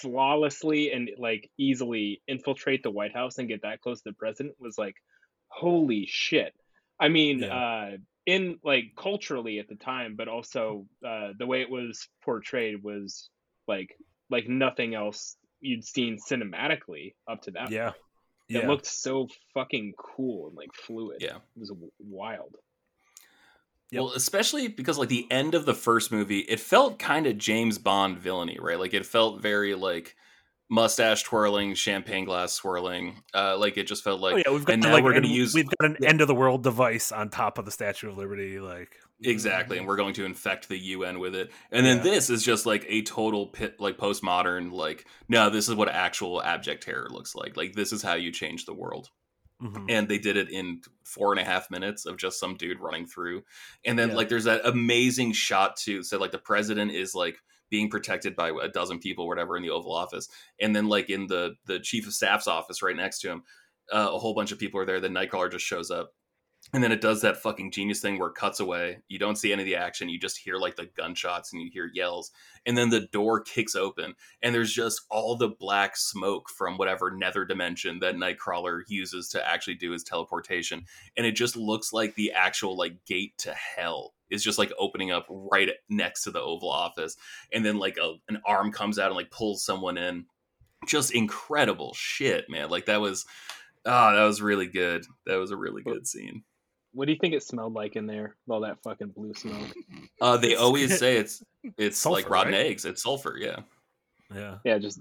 flawlessly and like easily infiltrate the White House and get that close to the president was like, holy shit. I mean, Yeah. uh, in like culturally at the time, but also uh, the way it was portrayed was like like nothing else you'd seen cinematically up to that. yeah, point. Yeah. It looked so fucking cool and like fluid. Yeah. it was wild. Yep. Well, especially because like the end of the first movie, it felt kind of James Bond villainy, right? Like it felt very like mustache twirling, champagne glass swirling. Uh, like it just felt like oh yeah, we've got and to, now like, we're gonna and use- we've got an end of the world device on top of the Statue of Liberty. Like exactly, and we're going to infect the UN with it. And then Yeah. this is just like a total pit, like postmodern. Like no, this is what actual abject terror looks like. Like this is how you change the world. mhm. and they did it in four and a half minutes of just some dude running through and then Yeah. like there's that amazing shot too so like the president is like being protected by a dozen people or whatever in the oval office and then like in the the chief of staff's office right next to him uh, a whole bunch of people are there the nightcrawler just shows up and then it does that fucking genius thing where it cuts away you don't see any of the action you just hear like the gunshots and you hear yells and then the door kicks open and there's just all the black smoke from whatever nether dimension that Nightcrawler uses to actually do his teleportation, and it just looks like the actual like gate to hell is just like opening up right next to the Oval Office, and then like a, an arm comes out and like pulls someone in. Just incredible shit, man! Like that was, ah, that was really good. That was a really good scene. What do you think it smelled like in there? with All that fucking blue smoke. (laughs) Uh, they always say it's it's like rotten right? eggs. It's sulfur, yeah, yeah. Yeah, just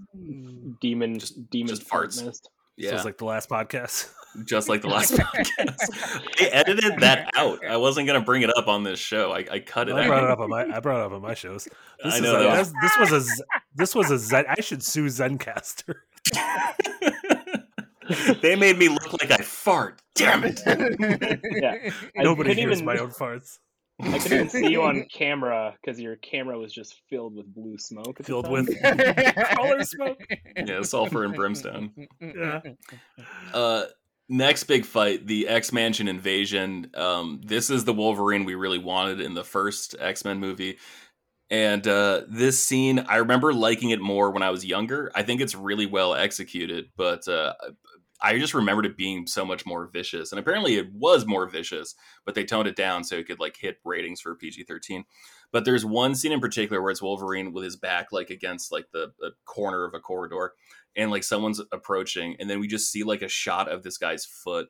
demon, Just- demon just farts. mist. yeah. So it's like the last podcast. (laughs) just like the last (laughs) podcast. they edited that out. I wasn't gonna bring it up on this show. I, I cut it I brought it up on my I brought it up on my shows. This I is know, a, yeah. this, this was a Z- this was a Zen. I should sue Zencastr. they made me look like I fart. Damn it! (laughs) Yeah. Nobody couldn't hears even- my own farts. I couldn't even see you on (laughs) camera because your camera was just filled with blue smoke. Filled with (laughs) crawler smoke. Yeah, sulfur and brimstone. Yeah. Uh, next big fight, the X Mansion invasion. Um, this is the Wolverine we really wanted in the first X Men movie. And uh, this scene, I remember liking it more when I was younger. I think it's really well executed, but uh, I just remembered it being so much more vicious. And apparently, it was more vicious, but they toned it down so it could like hit ratings for PG thirteen. But there's one scene in particular where it's Wolverine with his back like against like the, the corner of a corridor, and like someone's approaching, and then we just see like a shot of this guy's foot.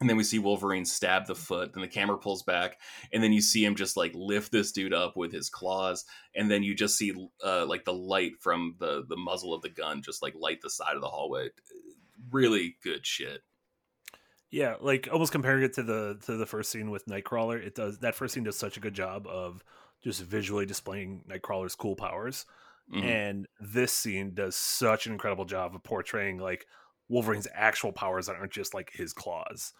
And then we see Wolverine stab the foot, then the camera pulls back, and then you see him just like lift this dude up with his claws, and then you just see uh, like the light from the the muzzle of the gun just like light the side of the hallway. Really good shit. Yeah, like almost comparing it to the to the first scene with Nightcrawler, it does that first scene does such a good job of just visually displaying Nightcrawler's cool powers. Mhm. And this scene does such an incredible job of portraying like Wolverine's actual powers that aren't just like his claws.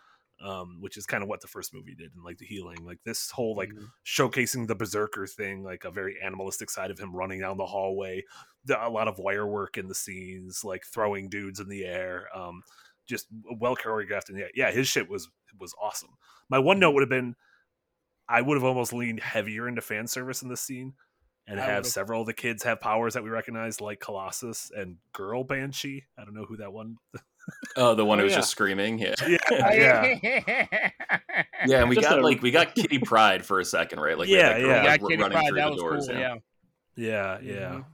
Um, which is kind of what the first movie did and like the healing. Like this whole like Mhm. showcasing the berserker thing, like a very animalistic side of him running down the hallway, the, a lot of wire work in the scenes, like throwing dudes in the air, um, just well choreographed. And yeah, yeah, his shit was was awesome. My one note would have been, I would have almost leaned heavier into fan service in this scene, and I have would've- several of the kids have powers that we recognize, like Colossus and Girl Banshee. I don't know who that one. (laughs) Oh, the one Oh, who was yeah. just screaming. Yeah. Yeah, (laughs) yeah, Yeah, and we Just got a- like we got Kitty Pryde for a second, right? Like Yeah, had yeah. like, yeah, Kitty running Pryde, through that the was doors. cool. yeah. Yeah. yeah, yeah. Mhm.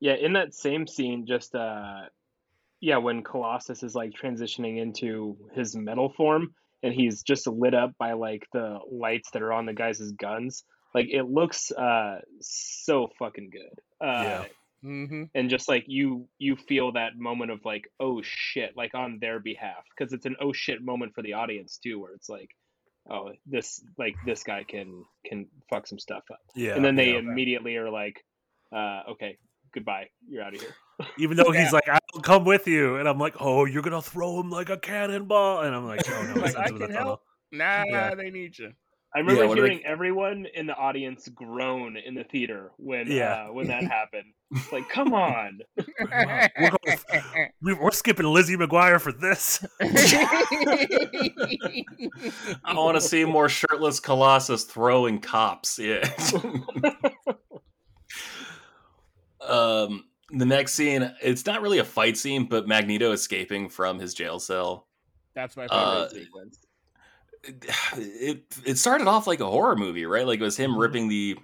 Yeah, in that same scene, just uh, yeah, when Colossus is like transitioning into his metal form, and he's just lit up by like the lights that are on the guys' guns. Like it looks uh so fucking good. Uh, Yeah. Mm-hmm. and just like you you feel that moment of like oh shit like on their behalf because it's an oh shit moment for the audience too where it's like oh this like this guy can can fuck some stuff up yeah. and then they yeah. immediately are like uh okay goodbye you're out of here (laughs) even though Yeah. he's like, "I'll come with you," and I'm like, "Oh, you're gonna throw him like a cannonball," and I'm like, "Oh no, Like, I into can help. Nah, Yeah. they need you. I remember what are they- hearing everyone in the audience groan in the theater when Yeah. uh, when that happened It's like come on Wow, (laughs) we're, going, we- we're skipping Lizzie McGuire for this. (laughs) I want to see more shirtless Colossus throwing cops. Yeah. (laughs) um, the next scene, it's not really a fight scene, but Magneto escaping from his jail cell. That's my Uh, favorite. sequence It it started off like a horror movie, right? Like it was him Mhm. ripping the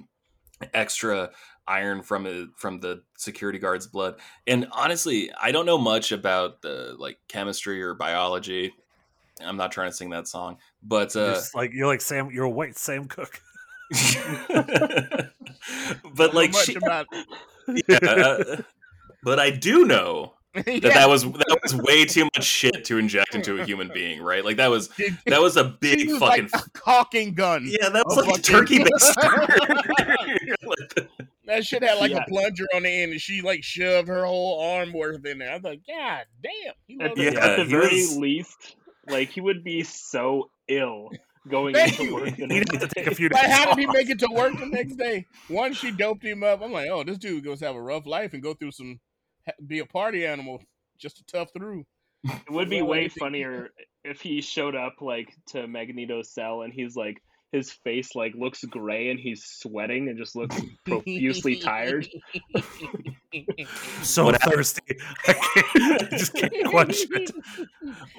extra iron from it from the security guard's blood. And honestly, I don't know much about the like chemistry or biology. I'm not trying to sing that song, but You're uh, just like you're like Sam. You're a white Sam Cooke. (laughs) (laughs) but like, she, (laughs) yeah, uh, but I do know (laughs) that yeah. that was that was way too much shit to inject into a human (laughs) being, right? Like that was that was a (laughs) big used fucking like a caulking gun. yeah, that was a like a turkey based. That shit had like Yeah. a plunger on the end, and she like shoved her whole arm worth in there. I was like, God damn! He at the, Yeah, at the he very was- least like he would be so ill going Thank into work the He'd next have to take a few days. Like, how did he make it to work the next day? Once she doped him up. I'm like, oh, this dude goes have a rough life and go through some, ha- be a party animal just to tough through. It would be way everything- funnier if he showed up like to Magneto's cell and he's like his face like looks gray and he's sweating and just looks (laughs) profusely tired. so What happened- thirsty. (laughs) I, can't, I just can't quench it.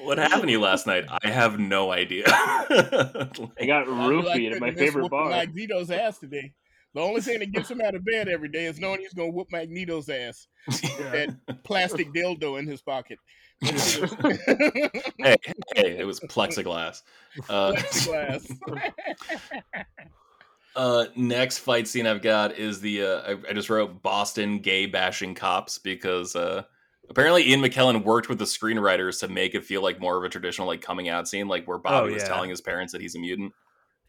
what happened to you last night? I have no idea. (laughs) I got I feel like at my favorite whooping bar. Magneto's ass today. The only thing that gets him out of bed every day is knowing he's gonna whoop Magneto's ass. (laughs) Yeah. That plastic dildo in his pocket. (laughs) (laughs) hey, hey, it was plexiglass. Uh, Plexiglass. Uh, next fight scene I've got is the uh, I, I just wrote Boston gay bashing cops because uh, apparently Ian McKellen worked with the screenwriters to make it feel like more of a traditional like coming out scene, like where Bobby was yeah. telling his parents that he's a mutant.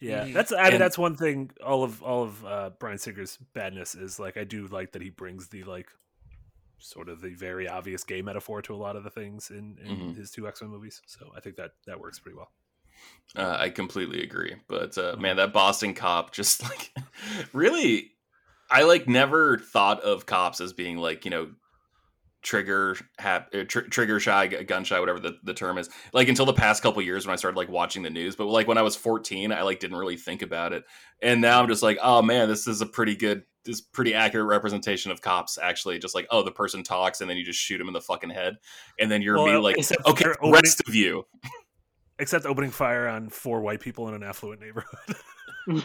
Yeah, that's I mean And- that's one thing. All of all of uh, Bryan Singer's badness is like I do like that he brings the like sort of the very obvious gay metaphor to a lot of the things in, in Mhm. his two X Men movies. So I think that that works pretty well. Uh, I completely agree, but uh, man, that Boston cop just (laughs) like really, I like never thought of cops as being like you know trigger hap- uh, tr- trigger shy, gun shy, whatever the, the term is. Like until the past couple years when I started like watching the news, but like when I was fourteen, I like didn't really think about it, and now I'm just like, oh man, this is a pretty good. This pretty accurate representation of cops. Actually, just like, oh, the person talks, and then you just shoot him in the fucking head, and then you're Well, immediately like, okay, opening- rest of you. Except opening fire on four white people in an affluent neighborhood. (laughs)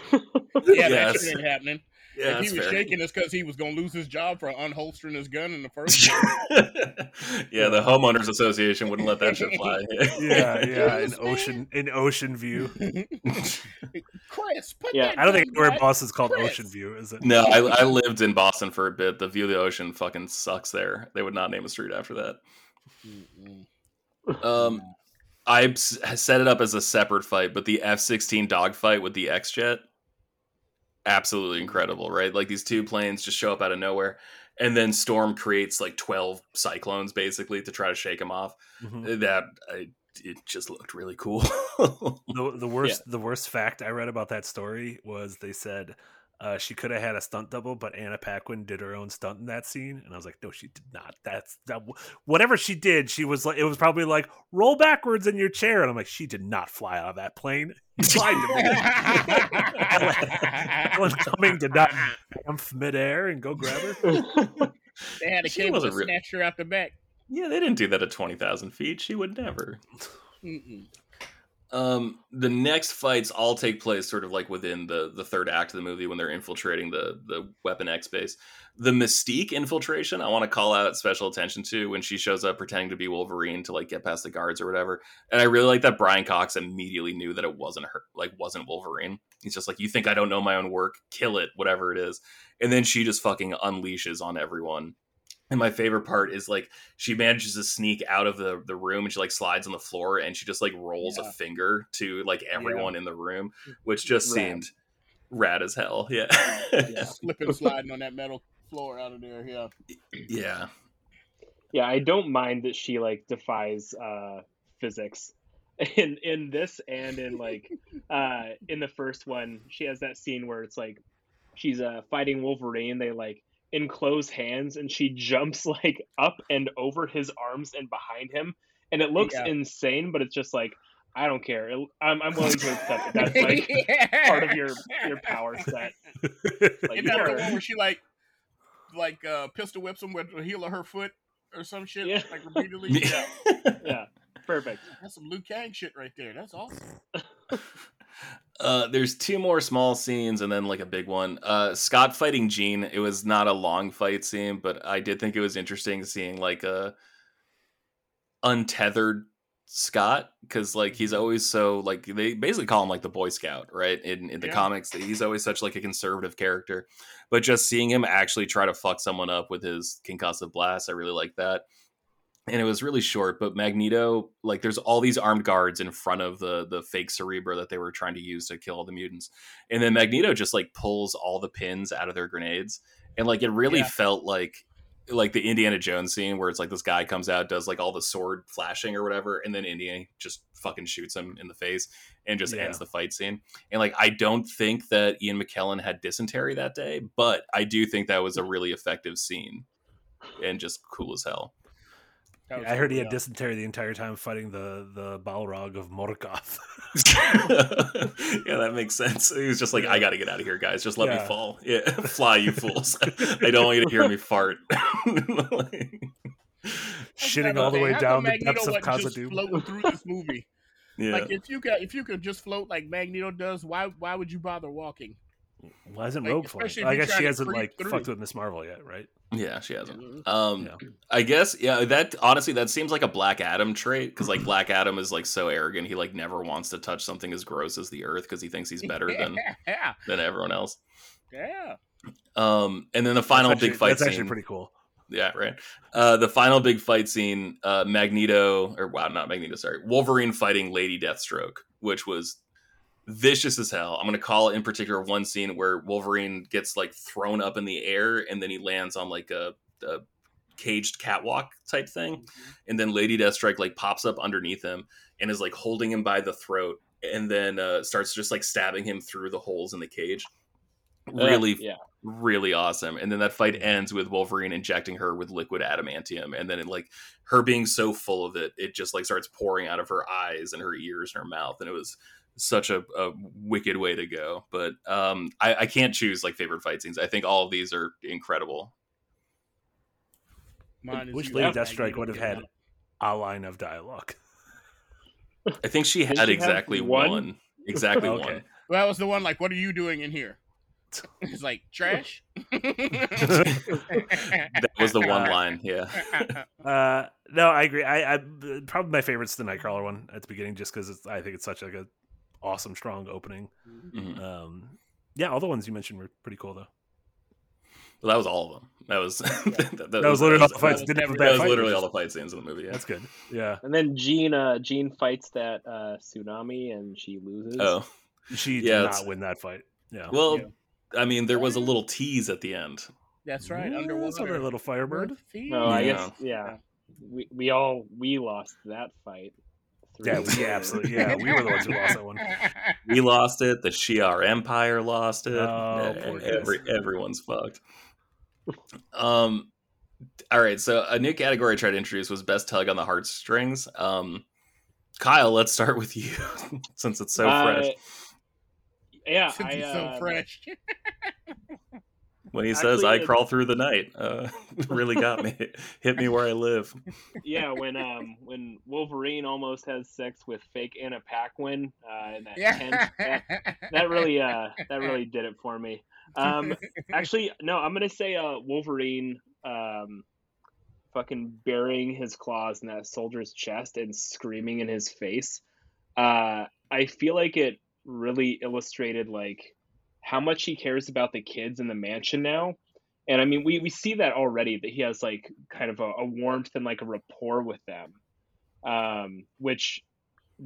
Yeah, Yes. that shit ain't happening. Yeah, if he was fair. shaking, it's because he was gonna lose his job for unholstering his gun in the first place. (laughs) yeah, the homeowners association wouldn't let that shit fly. (laughs) yeah, yeah, (laughs) in ocean in Ocean View. Chris, put Yeah, that I don't think gun anywhere in. Boston's called Chris. Ocean View, is it? no, I, I lived in Boston for a bit. The view of the ocean fucking sucks there. They would not name a street after that. Mm-mm. Um, I s- set it up as a separate fight, but the F sixteen dogfight with the X jet, absolutely incredible, right? Like these two planes just show up out of nowhere, and then Storm creates like twelve cyclones basically to try to shake them off. Mhm. That I, it just looked really cool. The, the (laughs) worst the worst fact I read about that story was they said uh, she could have had a stunt double, but Anna Paquin did her own stunt in that scene, and I was like, no, she did not. That's that. Whatever she did, she was like, it was probably like roll backwards in your chair, and I'm like, she did not fly out of that plane. Fly to me. Alan Cumming did not jump midair and go grab her. they had a She cable to wasn't snatch her out the back. Yeah, they didn't do that at twenty thousand feet. She would never. Mm-mm. Um, the next fights all take place sort of like within the the third act of the movie when they're infiltrating the the Weapon X base. The Mystique infiltration, I want to call out special attention to when she shows up pretending to be Wolverine to like get past the guards or whatever. And I really like that Brian Cox immediately knew that it wasn't her, like wasn't Wolverine. He's just like, "You think I don't know my own work? Kill it, whatever it is." And then she just fucking unleashes on everyone. And my favorite part is like she manages to sneak out of the, the room and she like slides on the floor and she just like rolls Yeah. a finger to like everyone in the room, which just Rad. seemed rad as hell. Yeah. Yeah. (laughs) Slipping, sliding on that metal floor out of there. Yeah. (clears throat) yeah. Yeah, I don't mind that she like defies uh physics. (laughs) In in this and in like (laughs) uh in the first one, she has that scene where it's like she's uh fighting Wolverine, they like enclose hands and she (laughs) jumps like up and over his arms and behind him and it looks Yeah. insane, but it's just like I don't care. It, I'm I'm willing to accept that that's like (laughs) part of your your power set. (laughs) Like Isn't that the one where she like, like uh, pistol whips him with the heel of her foot or some shit? Yeah. Like repeatedly. Yeah. yeah, perfect. That's some Liu Kang shit right there. That's awesome. Uh, there's two more small scenes and then like a big one. Uh, Scott fighting Jean. It was not a long fight scene, but I did think it was interesting seeing like a untethered Scott because like he's always so like they basically call him like the Boy Scout, right? In in the Yeah. comics, he's always such like a conservative character, but just seeing him actually try to fuck someone up with his concussive blast, I really like that. And it was really short, but Magneto, like, there's all these armed guards in front of the the fake Cerebro that they were trying to use to kill all the mutants, and then Magneto just like pulls all the pins out of their grenades, and like it really Yeah. felt like like the Indiana Jones scene where it's like this guy comes out, does like all the sword flashing or whatever, and then Indiana just fucking shoots him in the face and just Yeah. ends the fight scene. And like I don't think that Ian McKellen had dysentery that day, but I do think that was a really effective scene and just cool as hell. That was I heard he had cool, dysentery the entire time fighting the the Balrog of Morgoth. (laughs) (laughs) yeah, that makes sense. He was just like, I gotta get out of here, guys. Just let me fall. Yeah, (laughs) fly, you fools. I don't want you to hear me fart. Shitting all the way down come the Magneto depths of wasn't just Khazad-dûm. floating through this movie. yeah. Like if you could, if you could just float like Magneto does, why why would you bother walking? Why isn't Like, Rogue flying? especially I guess she hasn't like through. fucked with Miss Marvel yet, right? yeah, she hasn't. Mhm. Um, Yeah. I guess yeah. That honestly, that seems like a Black Adam trait because like Black Adam is like so arrogant. He like never wants to touch something as gross as the Earth because he thinks he's better (laughs) than yeah, than everyone else. yeah. Um, and then the final That's big fight That's scene. actually pretty cool. Yeah, right. Uh, the final big fight scene, uh, Magneto, or wow, not Magneto, sorry, Wolverine fighting Lady Deathstrike, which was vicious as hell. I'm going to call it in particular one scene where Wolverine gets like thrown up in the air and then he lands on like a, a caged catwalk type thing. And then Lady Deathstrike like pops up underneath him and is like holding him by the throat and then uh, starts just like stabbing him through the holes in the cage. Really yeah. really awesome. And then that fight ends with Wolverine injecting her with liquid adamantium, and then it like her being so full of it, it just like starts pouring out of her eyes and her ears and her mouth, and it was such a, a wicked way to go. But um, I, I can't choose like favorite fight scenes. I think all of these are incredible. Mine is Wish Lady Deathstrike would have had out. a line of dialogue. I think she had she exactly one? one? exactly (laughs) Okay. one. Well, that was the one like, what are you doing in here? (laughs) It's like trash. (laughs) That was the one line. Yeah. Uh, no, I agree. I, I probably my favorite's the Nightcrawler one at the beginning, just because I think it's such like a awesome, strong opening. Mhm. Um, yeah, all the ones you mentioned were pretty cool though. Well, that was all of them. That was (laughs) that, That was literally all the fights. was Didn't have a bad That was fight, literally all the fight scenes in the movie. Yeah. That's good. Yeah, And then Jean, uh, Jean fights that uh, tsunami and she loses. Oh, she Yeah, did it's- not win that fight. Yeah, well, Yeah. I mean, there was a little tease at the end. That's right. Yeah, Underwater. that's another little firebird. No, I Yeah. guess yeah. We we all we lost that fight. Yeah, we absolutely. Yeah, we were the ones who lost that one. (laughs) We lost it. The Shi'ar Empire lost it. Oh, every guys. everyone's fucked. Um, all right. So a new category I tried to introduce was best tug on the heartstrings. Um, Kyle, let's start with you (laughs) since it's so Uh, fresh. Yeah, Since I, it's so uh, fresh. (laughs) When he says, "I crawl through the night," uh, (laughs) really got me. (laughs) Hit me where I live. (laughs) yeah, when um when Wolverine almost has sex with fake Anna Paquin uh, in that tent, that, that really uh that really did it for me. Um, actually, no, I'm gonna say uh Wolverine um fucking burying his claws in that soldier's chest and screaming in his face. Uh, I feel like it really illustrated like how much he cares about the kids in the mansion now. And I mean, we, we see that already that he has like kind of a, a warmth and like a rapport with them, um, which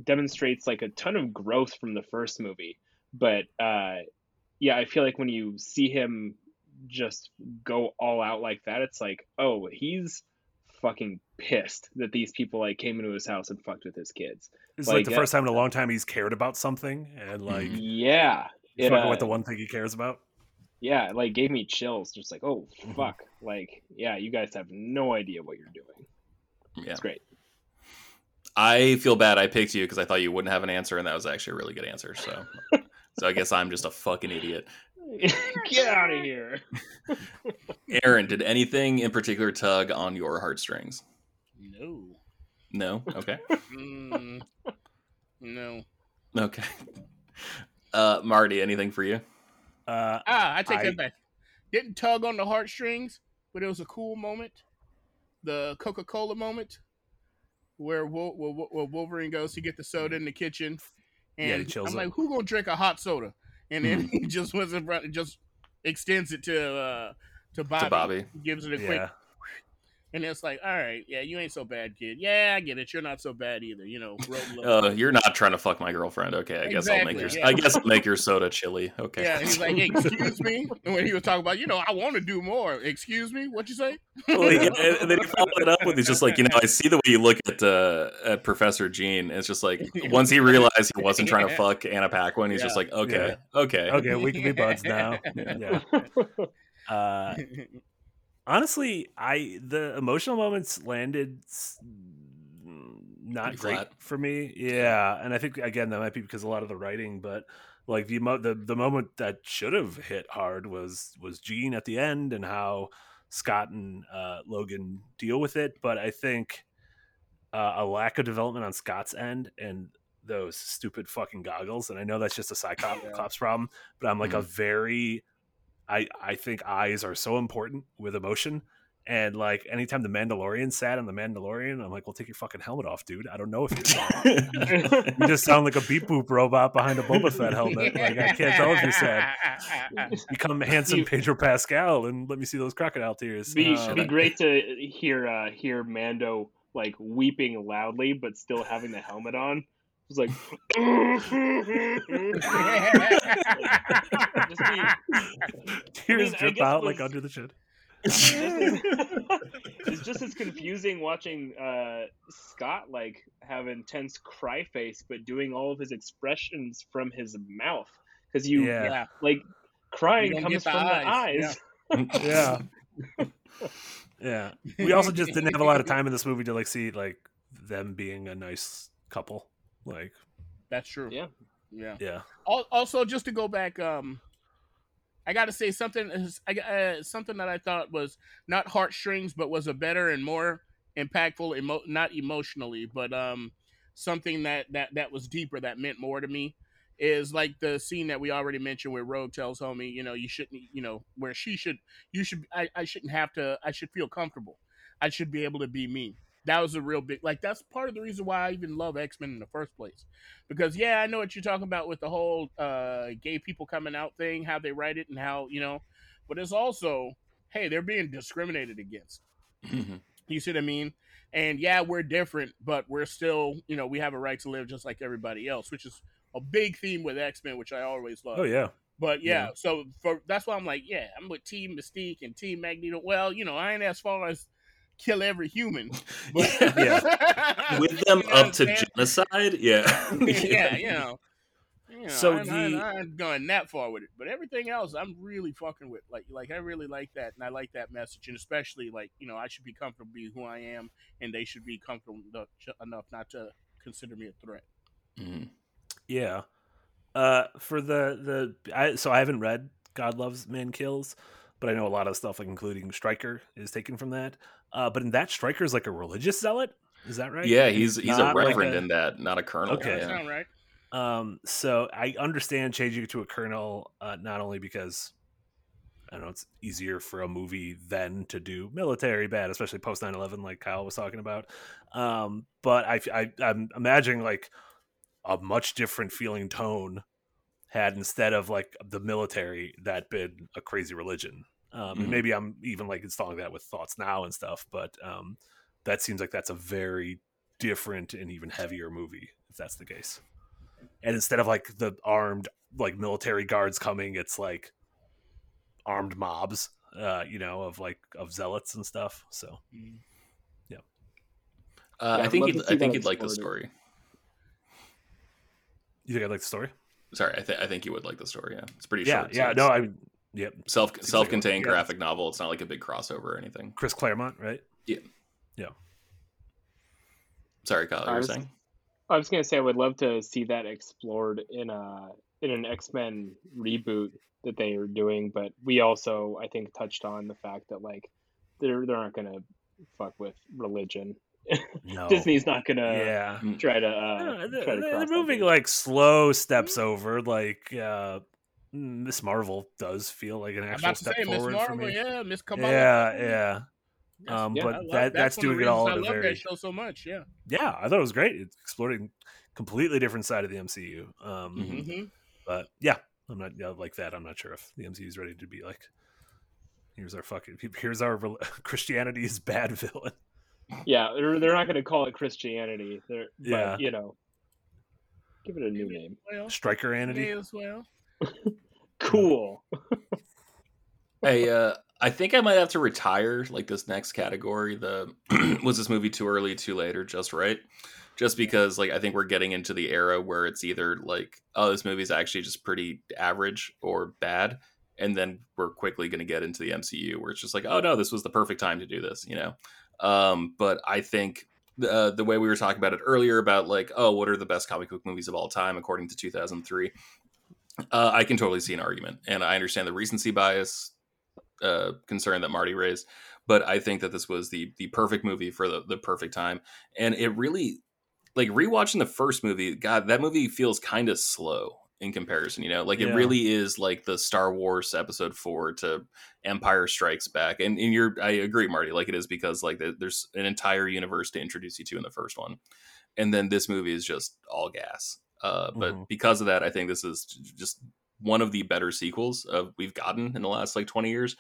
demonstrates like a ton of growth from the first movie. But uh, yeah, I feel like when you see him just go all out like that, it's like, oh, he's fucking pissed that these people like came into his house and fucked with his kids. It's like, Like, the uh, first time in a long time he's cared about something, and like. Yeah, it, fucking uh, with the one thing he cares about. yeah, it, like gave me chills. Just like, oh Mhm. fuck, like yeah, you guys have no idea what you're doing. Yeah. It's great. I feel bad I picked you because I thought you wouldn't have an answer, and that was actually a really good answer. So, (laughs) so I guess I'm just a fucking idiot. (laughs) Get out of here. (laughs) Aaron, did anything in particular tug on your heartstrings? no. No. Okay. Mm, no. Okay. Uh, Marty, anything for you? Uh, Ah, I take I- that back. Didn't tug on the heartstrings, but it was a cool moment. The Coca Cola moment, where, Wol- where, where Wolverine goes to get the soda in the kitchen, and chills I'm it. like, "Who gonna drink a hot soda?" And then (laughs) he just was in front, just extends it to uh, to Bobby. Bobby. gives it a quick, yeah, and it's like, "All right, yeah, you ain't so bad, kid. Yeah, I get it. You're not so bad either. You know." roll a little- Uh, you're not trying to fuck my girlfriend. Okay, I guess I'll make your. Yeah. I guess I'll make your soda chili. Okay. Yeah, he's like, hey, excuse me. And when he was talking about, you know, I want to do more. Excuse me, what you say? Well, yeah, and- and then he followed it up with he's just like, you know, I see the way you look at uh, at Professor Jean. It's just like (laughs) once he realized he wasn't trying to fuck Anna Paquin, he's just like, okay, okay, okay, we can be buds now. (laughs) Yeah. Uh, (laughs) honestly, I the emotional moments landed not Pretty great flat. for me. Yeah, and I think again that might be because a lot of the writing, but like the mo- the the moment that should have hit hard was was Jean at the end and how Scott and uh, Logan deal with it. But I think uh, a lack of development on Scott's end and those stupid fucking goggles. And I know that's just a (laughs) Cyclops Yeah. problem, but I'm like a Mhm. very I I think eyes are so important with emotion. And like anytime the Mandalorian sat on the Mandalorian, I'm like, well, take your fucking helmet off, dude. I don't know if you're (laughs) You just sound like a beep boop robot behind a Boba Fett helmet. (laughs) Like I can't tell if you're sad. Become (laughs) handsome You- Pedro Pascal and let me see those crocodile tears. be Uh, be great to hear uh, hear Mando like weeping loudly but still having the helmet on. It's like (laughs) just be, tears I drip out it like under the chin. (laughs) it's just as confusing watching uh, Scott like have intense cry face, but doing all of his expressions from his mouth because you Yeah. yeah. like crying You comes get from the the eyes, eyes. (laughs) Yeah. yeah. We also just didn't have a lot of time in this movie to like see like them being a nice couple. Like, That's true. Yeah. Yeah. yeah. Also, just to go back, um, I got to say something. is- I got- uh, something that I thought was not heartstrings, but was a better and more impactful. Emo- not emotionally, but um, something that that that was deeper. That meant more to me. Is like the scene that we already mentioned where Rogue tells homie, you know, you shouldn't, you know, where she should, you should, I, I shouldn't have to, I should feel comfortable. I should be able to be me. That was a real big, like, that's part of the reason why I even love X Men in the first place because yeah, I know what you're talking about with the whole uh, gay people coming out thing, how they write it, and how you know, but it's also hey, they're being discriminated against. Mhm. You see what I mean? And yeah, we're different, but we're still you know we have a right to live just like everybody else, which is a big theme with X Men, which I always love. Oh yeah. But yeah, Yeah. so for that's why I'm like, yeah, I'm with Team Mystique and Team Magneto. Well, you know, I ain't as far as kill every human, (laughs) but Yeah. (laughs) with them You know up to genocide. (laughs) Yeah, yeah, you know. You know, So I'm, I'm- I'm going that far with it, but everything else, I'm really fucking with. Like, like I really like that, and I like that message, and especially like you know, I should be comfortable being who I am, and they should be comfortable enough, enough not to consider me a threat. Mhm. Yeah. Uh, for the the I so I haven't read God Loves Man Kills, but I know a lot of stuff, like including Stryker, is taken from that. Uh, but in that, Stryker is like a religious zealot. Is that right? yeah. He's he's a Not like reverend a- in that, not a colonel. Okay. Yeah. sound right? Um, so I understand changing it to a colonel, uh, not only because I don't know it's easier for a movie then to do military bad, especially post 9-11, like Kyle was talking about. Um, but I, I I'm imagining like a much different feeling tone had instead of like the military that been a crazy religion. Um, Mhm. and maybe I'm even like installing that with thoughts now and stuff, but um, that seems like that's a very different and even heavier movie if that's the case and instead of like the armed like military guards coming it's like armed mobs uh you know of like of zealots and stuff so Mm. Uh, Yeah, I think love he'd, I think that he'd like the story. you think i like the story Sorry, I, th- I think you would like the story. Yeah, it's pretty yeah short. yeah so no i mean yep self like self contained yeah. graphic novel. It's not like a big crossover or anything. chris claremont right Yeah. Yeah. Sorry, Kyle, you I were was- saying. I was gonna say I would love to see that explored in a in an X Men reboot that they are doing, but we also I think touched on the fact that like they're they're not gonna fuck with religion. No Disney's not gonna yeah try to uh, Uh, try they're, to they're cross that moving bridge. like slow steps over like uh miss marvel does feel like an I'm actual step say Miss forward for Marvel, me yeah, Miss Kamala. yeah yeah Um, yeah, but love- that- that's one of the doing it all reasons in a I love very- that show so much. Yeah. yeah i thought it was great it's exploring completely different side of the mcu um Mhm. Mm-hmm. But yeah, I'm not yeah, like that. I'm not sure if the MCU is ready to be like, here's our fucking, here's our rel- (laughs) Christianity's bad villain. Yeah, they're, they're not gonna call it Christianity. They're Yeah. but, you know, give it a new name. Well, Stryker may Anity. as well. (laughs) Cool. (laughs) Hey, uh, I think I might have to retire like this next category. The (clears throat) was this movie too early, too late, or just right? Just because like I think we're getting into the era where it's either like, oh, this movie's actually just pretty average or bad, and then we're quickly going to get into the MCU where it's just like, oh no, this was the perfect time to do this, you know. Um, but I think the the way we were talking about it earlier about like, oh, what are the best comic book movies of all time according to 2003? Uh, I can totally see an argument, and I understand the recency bias uh, concern that Marty raised, but I think that this was the the perfect movie for the the perfect time, and it really like rewatching the first movie. God, that movie feels kind of slow in comparison. You know, like it Yeah. really is like the Star Wars Episode Four to Empire Strikes Back, and and you're I agree, Marty. Like it is because like the, there's an entire universe to introduce you to in the first one, and then this movie is just all gas. Uh, but Mhm. because of that, I think this is just one of the better sequels of we've gotten in the last like 20 years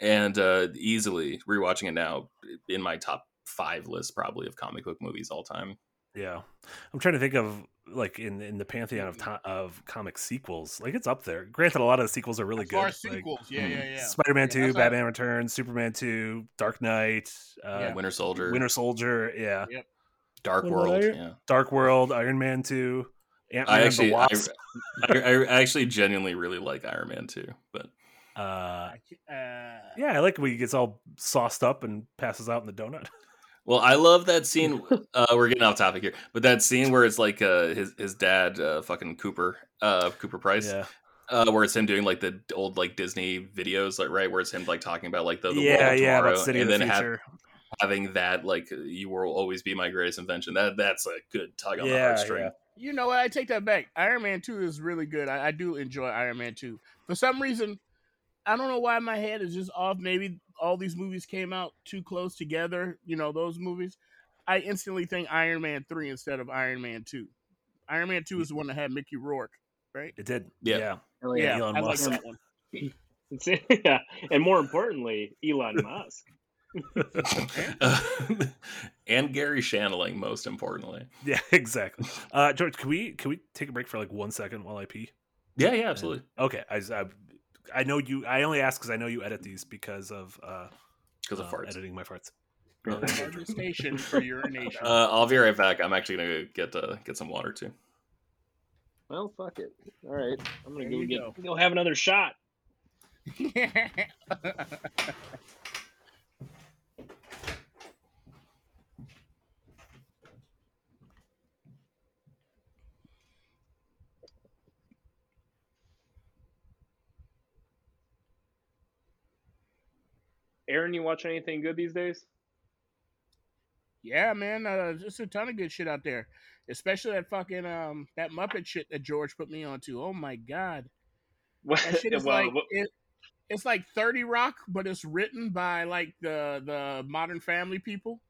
and uh easily rewatching it now in my top five list probably of comic book movies all time Yeah, I'm trying to think of like in in the pantheon of to- of comic sequels. Like it's up there. Granted, a lot of the sequels are really As far good. as Like, sequels, yeah, yeah, yeah. Spider-Man Yeah, Two, that's how- Batman Returns, Superman Two, Dark Knight, uh, Yeah. winter soldier Winter Soldier, yeah, dark What world Iron- yeah Dark World, Iron Man Two, Ant i actually the I, Wasp. (laughs) I, I actually genuinely really like iron man Two, but uh, uh, yeah, I like when he gets all sauced up and passes out in the donut. (laughs) well i love that (laughs) scene uh we're getting off topic here but that scene where it's like uh his his dad uh fucking cooper uh cooper price Yeah, uh, where it's him doing like the old like Disney videos, like right, where it's him like talking about like the, the yeah, world yeah. tomorrow, City and of the then have, having that like you will always be my greatest invention. That that's a good tug on the heartstring. yeah. You know what? I take that back. Iron Man 2 is really good. I, I do enjoy Iron Man 2. For some reason, I don't know why my head is just off. Maybe all these movies came out too close together, you know, those movies. I instantly think Iron Man 3 instead of Iron Man 2. Iron Man 2 is the one that had Mickey Rourke, right? It did. Yeah. Yeah, Hell Yeah, Elon I like Musk. that one. (laughs) Yeah, and more importantly, Elon Musk. (laughs) (laughs) and Garry Shandling, most importantly. yeah, exactly. Uh, George, can we can we take a break for like one second while I pee? Yeah, yeah, absolutely. Okay, I I, I know you. I only ask because I know you edit these because of uh, Because of uh, farts. editing my farts. the station for urination. (laughs) Uh, I'll be right back. I'm actually gonna get uh, get some water too. Well, fuck it. All right, I'm gonna There go get go. go have another shot. (laughs) (laughs) Aaron, you watch anything good these days? yeah, man, uh, just a ton of good shit out there. Especially that fucking um that Muppet shit that George put me onto. Oh my god, What, that shit (laughs) is well, like what- it, it's like Thirty Rock, but it's written by like the the Modern Family people,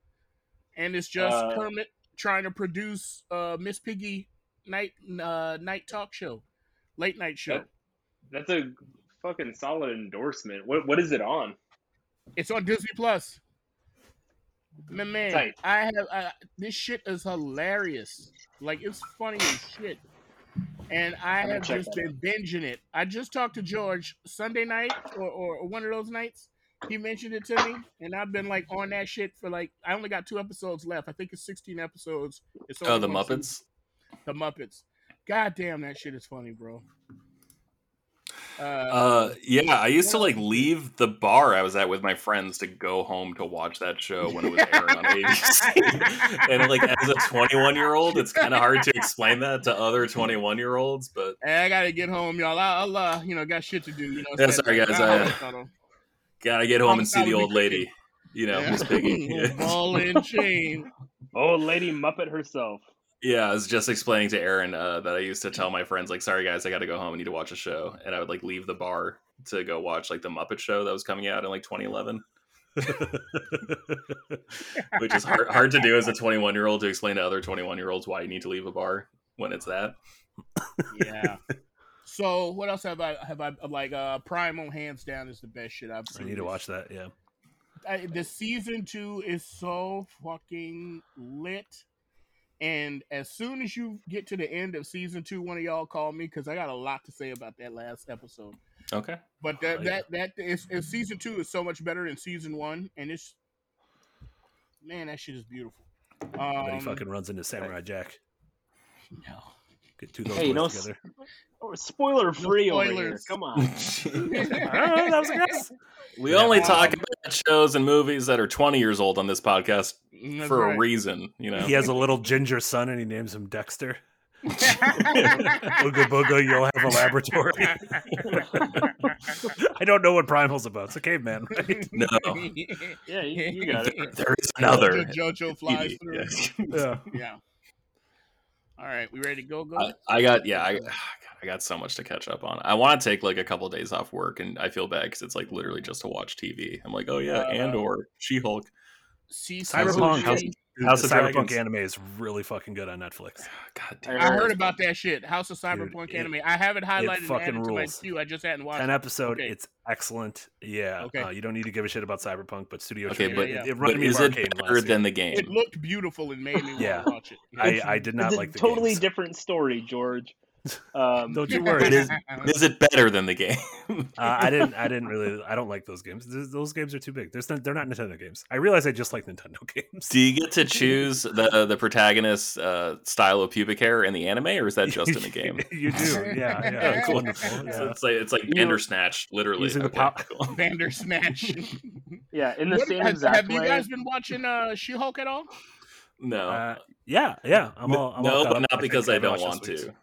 and it's just Uh, Kermit trying to produce uh Miss Piggy night uh night talk show, late night show. That- that's a fucking solid endorsement. What what is it on? It's on Disney Plus. Man, man, Tight. I have uh, this shit is hilarious. Like it's funny as shit. And I have just that been binging it. I just talked to George Sunday night or, or one of those nights. He mentioned it to me, and I've been like on that shit for like I only got two episodes left. I think it's sixteen episodes. It's Oh, the Muppets. season. The Muppets. God damn, that shit is funny, bro. Uh, Uh, yeah, I used to like leave the bar I was at with my friends to go home to watch that show when it was airing on ABC. (laughs) and like as a 21 year old, it's kind of hard to explain that to other 21 year olds. But Hey, I gotta get home, y'all. I, I'll, uh, you know, got shit to do. You know. Yeah, sorry, guys, I'll- I- I'll- I'll- gotta get home and see the old lady. You know, Yeah. Miss Piggy. (laughs) Ball and chain. Oh, Lady Muppet herself. Yeah, I was just explaining to Aaron uh, that I used to tell my friends like, "Sorry guys, I got to go home. I need to watch a show," and I would like leave the bar to go watch like the Muppet Show that was coming out in like 2011, (laughs) which is hard hard to do as a 21 year old to explain to other 21 year olds why you need to leave a bar when it's that. Yeah. (laughs) So what else have I have I like? Uh, Primal hands down is the best shit I've seen. I need to watch that. Yeah. I, the season two is so fucking lit. And as soon as you get to the end of season two, one of y'all call me because I got a lot to say about that last episode. Okay. But that Oh, yeah. that that is, is season two is so much better than season one, and it's man, that shit is beautiful. I bet he Um, fucking runs into Samurai Jack. no. Get two of those Hey, boys no together. Oh, spoiler free over here. Come on. (laughs) That was a guess. (laughs) we Yeah. only Um, talk about shows and movies that are 20 years old on this podcast That's for a reason. You know. He has a little ginger son and he names him Dexter. (laughs) Booga booga, you'll have a laboratory. I don't know what Primal's about. It's a caveman, right? No, Yeah, you, you got it. there is another. JoJo flies through. Yeah. Yeah. Yeah. All right, we ready to go? Go. I, I got yeah, I, (sighs) I got so much to catch up on. I want to take like a couple days off work, and I feel bad because it's like literally just to watch TV. I'm like, oh yeah, Uh, and or She Hulk. Cyberpunk. House- the of Cyberpunk Dragons. anime is really fucking good on Netflix. God I damn. I heard about that shit. House of Cyberpunk it- anime. I have it highlighted and fucking added to my queue. I just hadn't watched an episode, Okay. it's excellent. Yeah, Okay. uh, you don't need to give a shit about Cyberpunk, but Studio Okay, Trigger, but, it, yeah. it but is it better than the game? It looked beautiful and made me want (laughs) Yeah. to watch it. I, I did not it's like a the totally games. different story, George. Um, Don't you worry. It is- (laughs) Is it better than the game? Uh, I didn't. I didn't really. I don't like those games. Those, those games are too big. There's no, they're not Nintendo games. I realize I just like Nintendo (laughs) games. Do you get to (laughs) choose the the protagonist's uh, style of pubic hair in the anime, or is that just in the game? you do. Yeah. Yeah. It's Cool. wonderful. So Yeah. it's like it's like You- Bandersnatch, literally. Using the Okay, pop- cool. Bandersnatch. yeah, in the What- same have, exact have way. you guys been watching uh, She-Hulk at all? No, Uh, yeah. Yeah. I'm all. I'm no, caught but not because I I've don't want this to.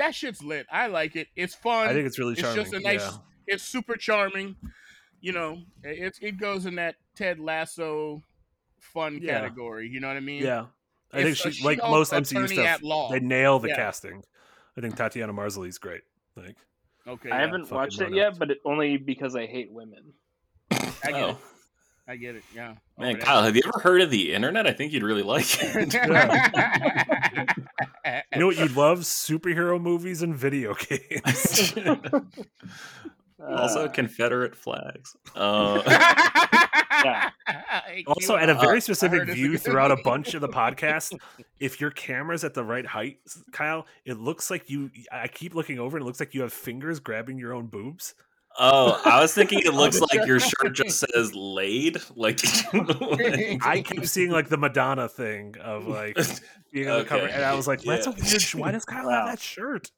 Week's. That shit's lit. I like it. It's fun. I think it's really charming. it's just a nice. yeah. It's super charming. You know, it it goes in that Ted Lasso fun Yeah. category. You know what I mean? Yeah. I think It's a she like most MCU stuff. They nail the Yeah. casting. I think Tatiana Maslany's great. Like Okay. I haven't fucking watched it yet, but it, only because I hate women. I oh. get Oh. It. I get it. Yeah. Man, Oh, Kyle, have you ever heard of the internet? I think you'd really like (laughs) it. (laughs) you know what you'd love? Superhero movies and video games. (laughs) also, Uh, Confederate flags. Uh, Yeah. also, at a very specific heard view throughout a bunch of the podcast, if your camera's at the right height, Kyle, it looks like you. I keep looking over, and it looks like you have fingers grabbing your own boobs. Oh, I was thinking it looks like your shirt. shirt just says "laid." Like, (laughs) I keep seeing like the Madonna thing of like being on the cover, and I was like, "That's a yeah. weird. sh- Why does Kyle Wow. have that shirt?"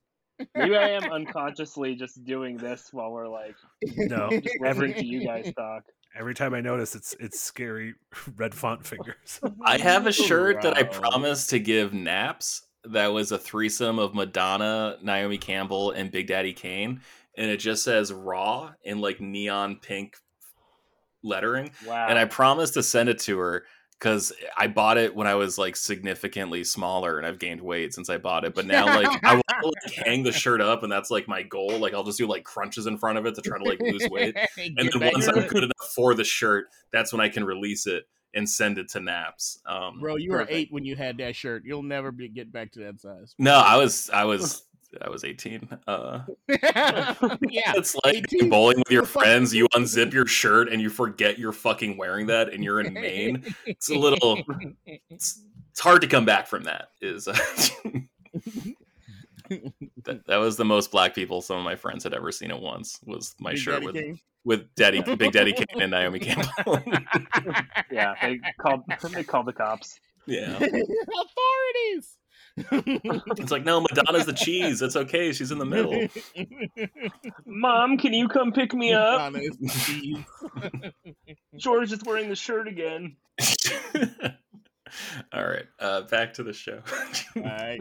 Maybe I am unconsciously just doing this while we're like No, just every to you guys talk. every time I notice, it's it's scary (laughs) red font fingers. I have a (laughs) shirt that I promised to give Naps. That was a threesome of Madonna, Naomi Campbell, and Big Daddy Kane, and it just says "Raw" in like neon pink lettering. Wow. and I promised to send it to her because I bought it when I was like significantly smaller and I've gained weight since I bought it. But now, like, I want to (laughs) like hang the shirt up, and that's like my goal. Like, I'll just do like crunches in front of it to try to like lose (laughs) weight. And then once I'm good enough for the shirt, that's when I can release it and send it to Naps. Um, Bro, you were eight when you had that shirt. You'll never be, get back to that size. No, I was, I was, I was 18. Uh, yeah. (laughs) (laughs) it's like 18. bowling with your friends. You unzip (laughs) your shirt and you forget you're fucking wearing that, and you're in Maine. It's a little. It's, it's hard to come back from that. Is uh, that, that was the most black people some of my friends had ever seen at once. Was my Big shirt Daddy with Kane. with Daddy Big Daddy Kane and Naomi Campbell. yeah, they called they called the cops. yeah, Authorities. It's like no, Madonna's the cheese. It's okay. She's in the middle. (laughs) Mom, can you come pick me up? Madonna is. (laughs) George is wearing the shirt again. (laughs) All right, uh, back to the show. All right.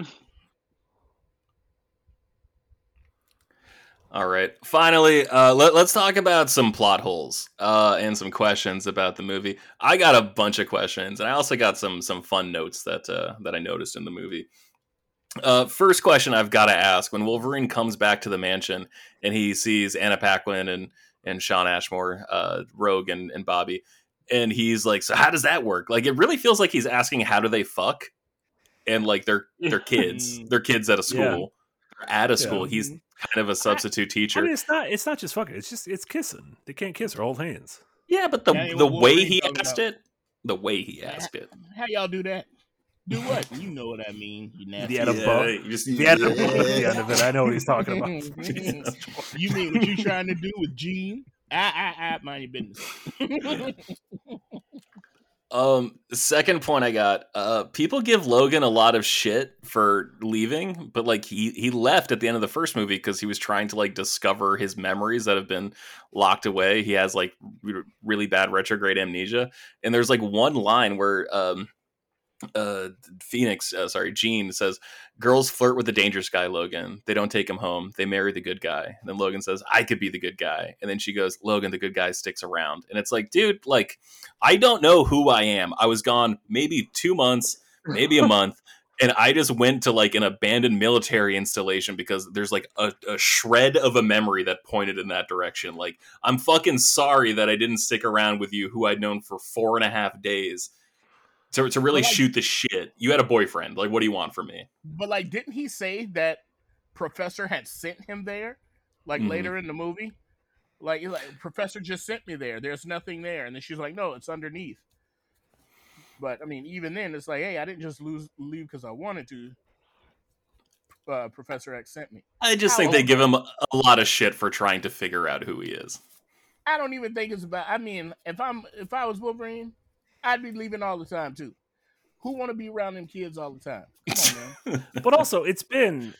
All right. Finally, uh, let, us talk about some plot holes uh, and some questions about the movie. I got a bunch of questions, and I also got some some fun notes that uh, that I noticed in the movie. Uh, first question I've got to ask: When Wolverine comes back to the mansion and he sees Anna Paquin and and Shawn Ashmore, uh, Rogue and, and Bobby, and he's like, "So how does that work?" Like, it really feels like he's asking, "How do they fuck?" And like they're they're kids, (laughs) they're kids at a school, Yeah. They're at a Yeah. school. He's mm-hmm. kind of a substitute teacher. I mean, it's not. It's not just fucking. It's just it's kissing. They can't kiss or hold hands. Yeah, but the That ain't the what way he asked about. it, the way he asked it. How y'all do that? Do (laughs) what? You know what I mean. You nasty. He had a Yeah, you just- He had a bow at the end of it. I know what he's talking about. (laughs) (laughs) you mean what you trying to do with Jean? I I I mind your business. Um, second point I got. Uh, people give Logan a lot of shit for leaving, but like he he left at the end of the first movie because he was trying to like discover his memories that have been locked away. He has like re- really bad retrograde amnesia, and there's like one line where um uh phoenix uh, sorry jean says girls flirt with the dangerous guy logan. They don't take him home. They marry the good guy. And then logan says i could be the good guy. And then she goes logan the good guy sticks around. And it's like dude like i don't know who i am. I was gone maybe two months maybe a (laughs) month and i just went to like an abandoned military installation because there's like a, a shred of a memory that pointed in that direction. Like i'm fucking sorry that i didn't stick around with you who i'd known for four and a half days to, to really like- shoot the shit. You had a boyfriend. Like, what do you want from me? but like, didn't he say that Professor had sent him there? Like Mhm. later in the movie, like, like Professor just sent me there. There's nothing there, and then she's like, "No, it's underneath." But I mean, even then, it's like, "Hey, I didn't just lose leave because I wanted to." Uh, Professor X sent me. I just think they give him a lot of shit for trying to figure out who he is. I don't even think it's about. I mean, if I'm if I was Wolverine, I'd be leaving all the time too. Who want to be around them kids all the time? Come on, man. (laughs) But also, it's been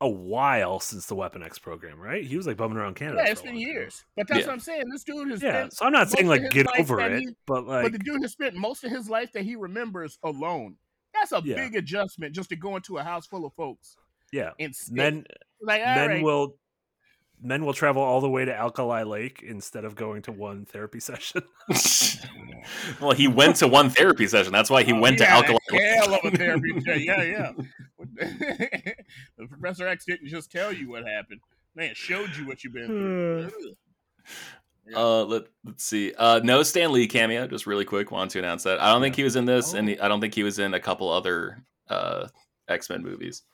a while since the Weapon X program, right? He was like bumming around Canada. yeah, it's been long time. years. But that's Yeah. what I'm saying. This dude has Yeah, so I'm not saying like get over it, he- but like but the dude has spent most of his life that he remembers alone. That's a Yeah. big adjustment just to go into a house full of folks yeah, and men like, men right. will men will travel all the way to Alkali Lake instead of going to one therapy (laughs) session. (laughs) well, he went to one therapy session. That's why he Oh, went to yeah, Alkali. Hell of a therapy. session. yeah, yeah. (laughs) the Professor X didn't just tell you what happened. Man, showed you what you've been through. (sighs) Yeah. Uh, let, let's see. Uh, no Stan Lee cameo. Just really quick, want to announce that. I don't think he was in this, and Oh. he, I don't think he was in a couple other uh, X Men movies.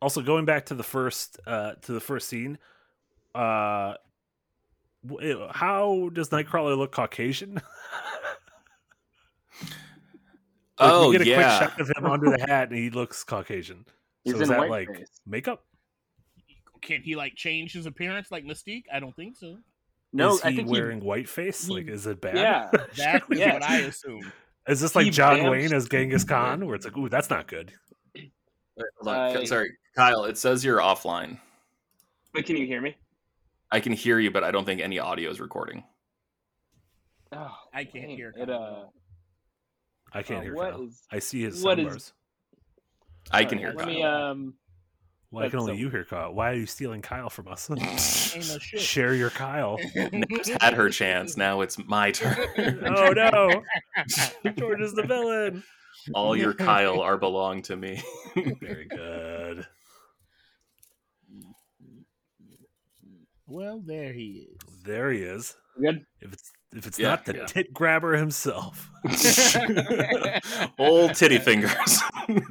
also, going back to the first uh to the first scene, uh, how does Nightcrawler look Caucasian? (laughs) Like, oh we get a yeah, quick shot of him under the hat, and he looks Caucasian. (laughs) He's so is that like whiteface. makeup? Can he like change his appearance like Mystique? I don't think so. No, is I he think he- wearing whiteface? he- Like, is it bad? Yeah, (laughs) That is Yes. what I assume. Is this like He John bamfs- Wayne as Genghis Khan, where it's like, ooh, that's not good. Wait, hold on. I- Sorry, Kyle. It says you're offline. but can you hear me? I can hear you, but I don't think any audio is recording. Oh, I can't dang, hear it. Kyle. Uh, I can't uh, hear what Kyle. is- I see his what is- soundbars. I can hear Let Kyle. me um. Why can only so- you hear Kyle? Why are you stealing Kyle from us? (laughs) Ain't no shit. Share your Kyle. (laughs) Nibs had her chance. Now it's my turn. (laughs) oh no, George is the villain. All your Kyle are belong to me. Very good. Well, there he is. There he is. Good. If it's if it's Yeah, not the yeah. tit grabber himself, (laughs) Old titty fingers. (laughs)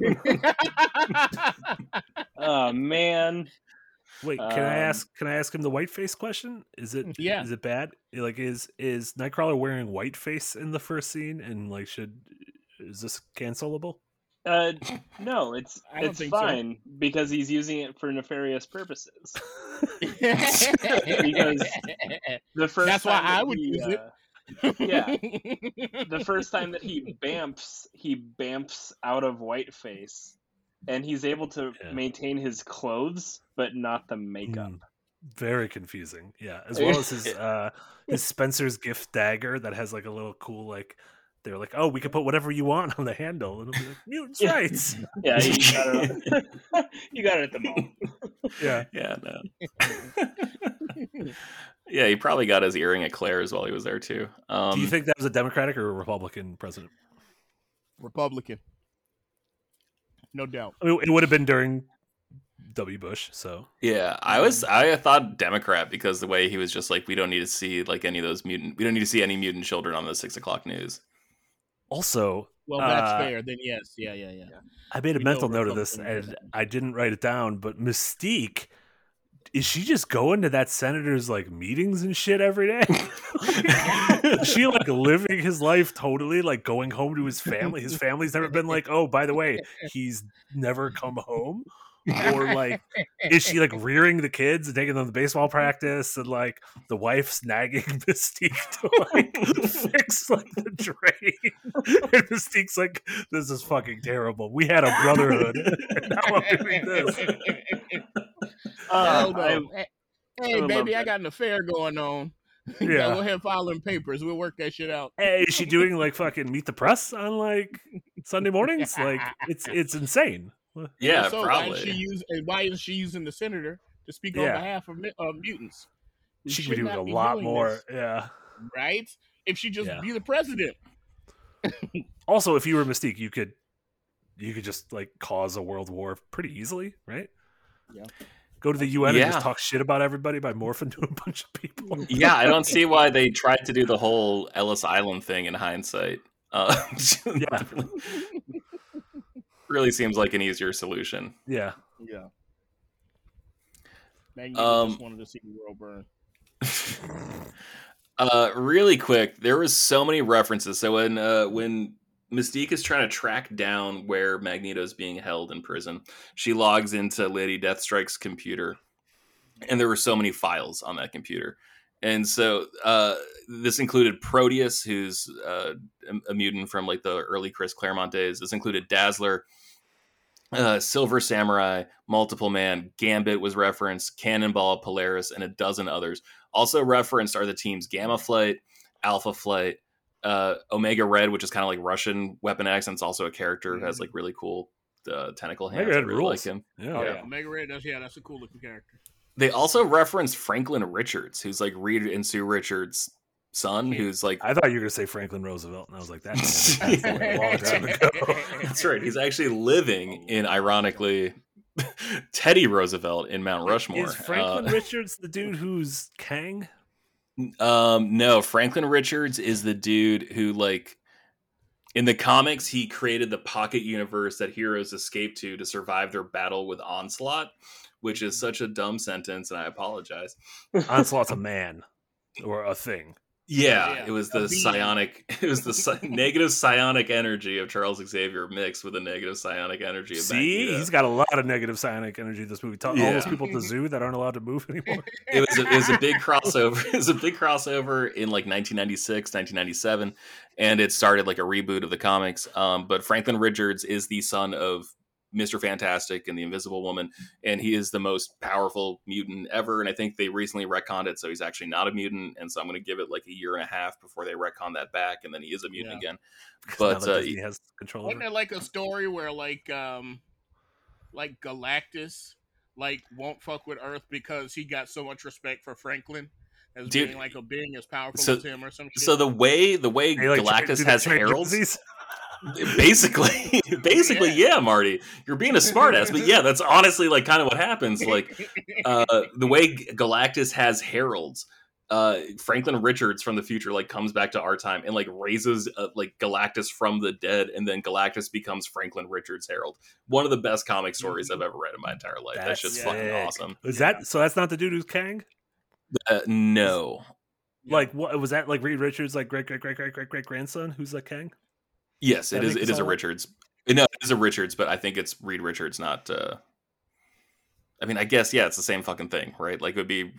Oh man. wait, can I Um, ask? Can I ask him the whiteface question? Is it Yeah. Is it bad? Like, is is Nightcrawler wearing whiteface in the first scene? And like, should is this cancelable? Uh, (laughs) no, it's it's think so. fine because he's using it for nefarious purposes. (laughs) because The first That's why I would he, use it. uh, yeah. (laughs) the first time that he bamps, he bamps out of whiteface, and he's able to Yeah. maintain his clothes but not the makeup. Mm, very confusing. Yeah, as well as his uh his Spencer's gift dagger that has like a little cool like they're like, oh, we can put whatever you want on the handle, and it'll be like (laughs) mutants' Yeah. rights. Yeah, you got it. (laughs) you got it at the mall. Yeah, yeah, no. (laughs) yeah, he probably got his earring at Claire's while he was there too. Um, Do you think that was a Democratic or a Republican president? Republican. No doubt. I mean, it would have been during W. Bush, so Yeah, I was. I thought Democrat because the way he was just like, we don't need to see like any of those mutant. We don't need to see any mutant children on the six o'clock news. Also Well, that's Uh, fair. Then yes, yeah, yeah, yeah. I made a We mental note of this and I didn't write it down, but Mystique is she just going to that senator's like meetings and shit every day? Is she like living his life totally, like going home to his family. His family's never been like, oh, by the way, he's never come home. Or like, is she like (laughs) rearing the kids and taking them to baseball practice and like the wife's nagging (laughs) Mystique to like fix like the drain? (laughs) And Mystique's like, this is fucking terrible. We had a brotherhood. and now I'm doing this. Uh. I- Hey, I baby, I got an affair going on. Yeah. Yeah. go ahead them papers. We'll work that shit out. Hey, is she doing like fucking meet the press on like Sunday mornings? Like it's it's insane. Yeah, so why is she probably. use, and why is she using the senator to speak on behalf of uh, mutants? We She could do doing not a lot more. this, Yeah. right? If she just Yeah. be the president. (laughs) Also, if you were Mystique, you could you could just like cause a world war pretty easily, right? Yeah. Go to the UN and just talk shit about everybody by morphing to a bunch of people. (laughs) Yeah, I don't see why (laughs) they tried to do the whole Ellis Island thing in hindsight. Uh, Yeah. Really seems like an easier solution. Yeah. Yeah. Man, Um, just wanted to see the world burn. (laughs) Uh, really quick, there was so many references. So when uh, when Mystique is trying to track down where Magneto's being held in prison, she logs into Lady Deathstrike's computer, and there were so many files on that computer. And so uh, this included Proteus, who's uh, a- a mutant from like the early Chris Claremont days. This included Dazzler, uh, Silver Samurai, Multiple Man, Gambit was referenced, Cannonball, Polaris, and a dozen others. Also referenced are the teams Gamma Flight, Alpha Flight, uh, Omega Red, which is kind of like Russian Weapon X, and it's also a character who has like really cool uh, tentacle hands. Omega I Red really rules. like him. Yeah. Yeah. yeah. Omega Red does, yeah, that's a cool looking character. They also referenced Franklin Richards, who's like Reed and Sue Richards' son, who's like I thought you were gonna say Franklin Roosevelt, and I was like, that's (laughs) a long time ago. That's right. He's actually living in, ironically, (laughs) Teddy Roosevelt in Mount Rushmore. Is Franklin Uh, (laughs) Richards the dude who's Kang? Um, no, Franklin Richards is the dude who, like, in the comics, he created the pocket universe that heroes escape to to survive their battle with Onslaught, which is such a dumb sentence, and I apologize. Onslaught's a man or a thing. Yeah, Yeah, it was the psionic. (laughs) It was the psi- (laughs) negative psionic energy of Charles Xavier mixed with the negative psionic energy of See, Magneto. he's got a lot of negative psionic energy this movie. Tell all those people at the zoo that aren't allowed to move anymore. (laughs) it was a, it was a big crossover. It was a big crossover in like 1996, 1997, and it started like a reboot of the comics. Um, but Franklin Richards is the son of Mister Fantastic and the Invisible Woman, and he is the most powerful mutant ever. And I think they recently retconned it, so he's actually not a mutant. And so I'm going to give it like a year and a half before they retcon that back, and then he is a mutant again. (laughs) now But that uh, Disney has control Wasn't over. there like a story where like um like Galactus like won't fuck with Earth because he got so much respect for Franklin as Dude, being like a being as powerful so- as him or some shit? so the way the way They, like, Galactus has trade heralds. (laughs) jerseys? basically (laughs) (laughs) basically yeah marty you're being a smartass but yeah that's honestly like kind of what happens like uh the way galactus has heralds uh franklin richards from the future like comes back to our time and like raises uh, like galactus from the dead and then galactus becomes franklin richards herald one of the best comic stories i've ever read in my entire life that That's shit's sick. fucking awesome Is Yeah. that so? That's not the dude who's Kang. uh, no Like, what was that? Like Reed Richards, like great great great great great great grandson, who's like Kang? Yes it is it is a richards no it is a richards but i think it's reed richards not uh I mean, I guess yeah, it's the same fucking thing, right? Like it would be,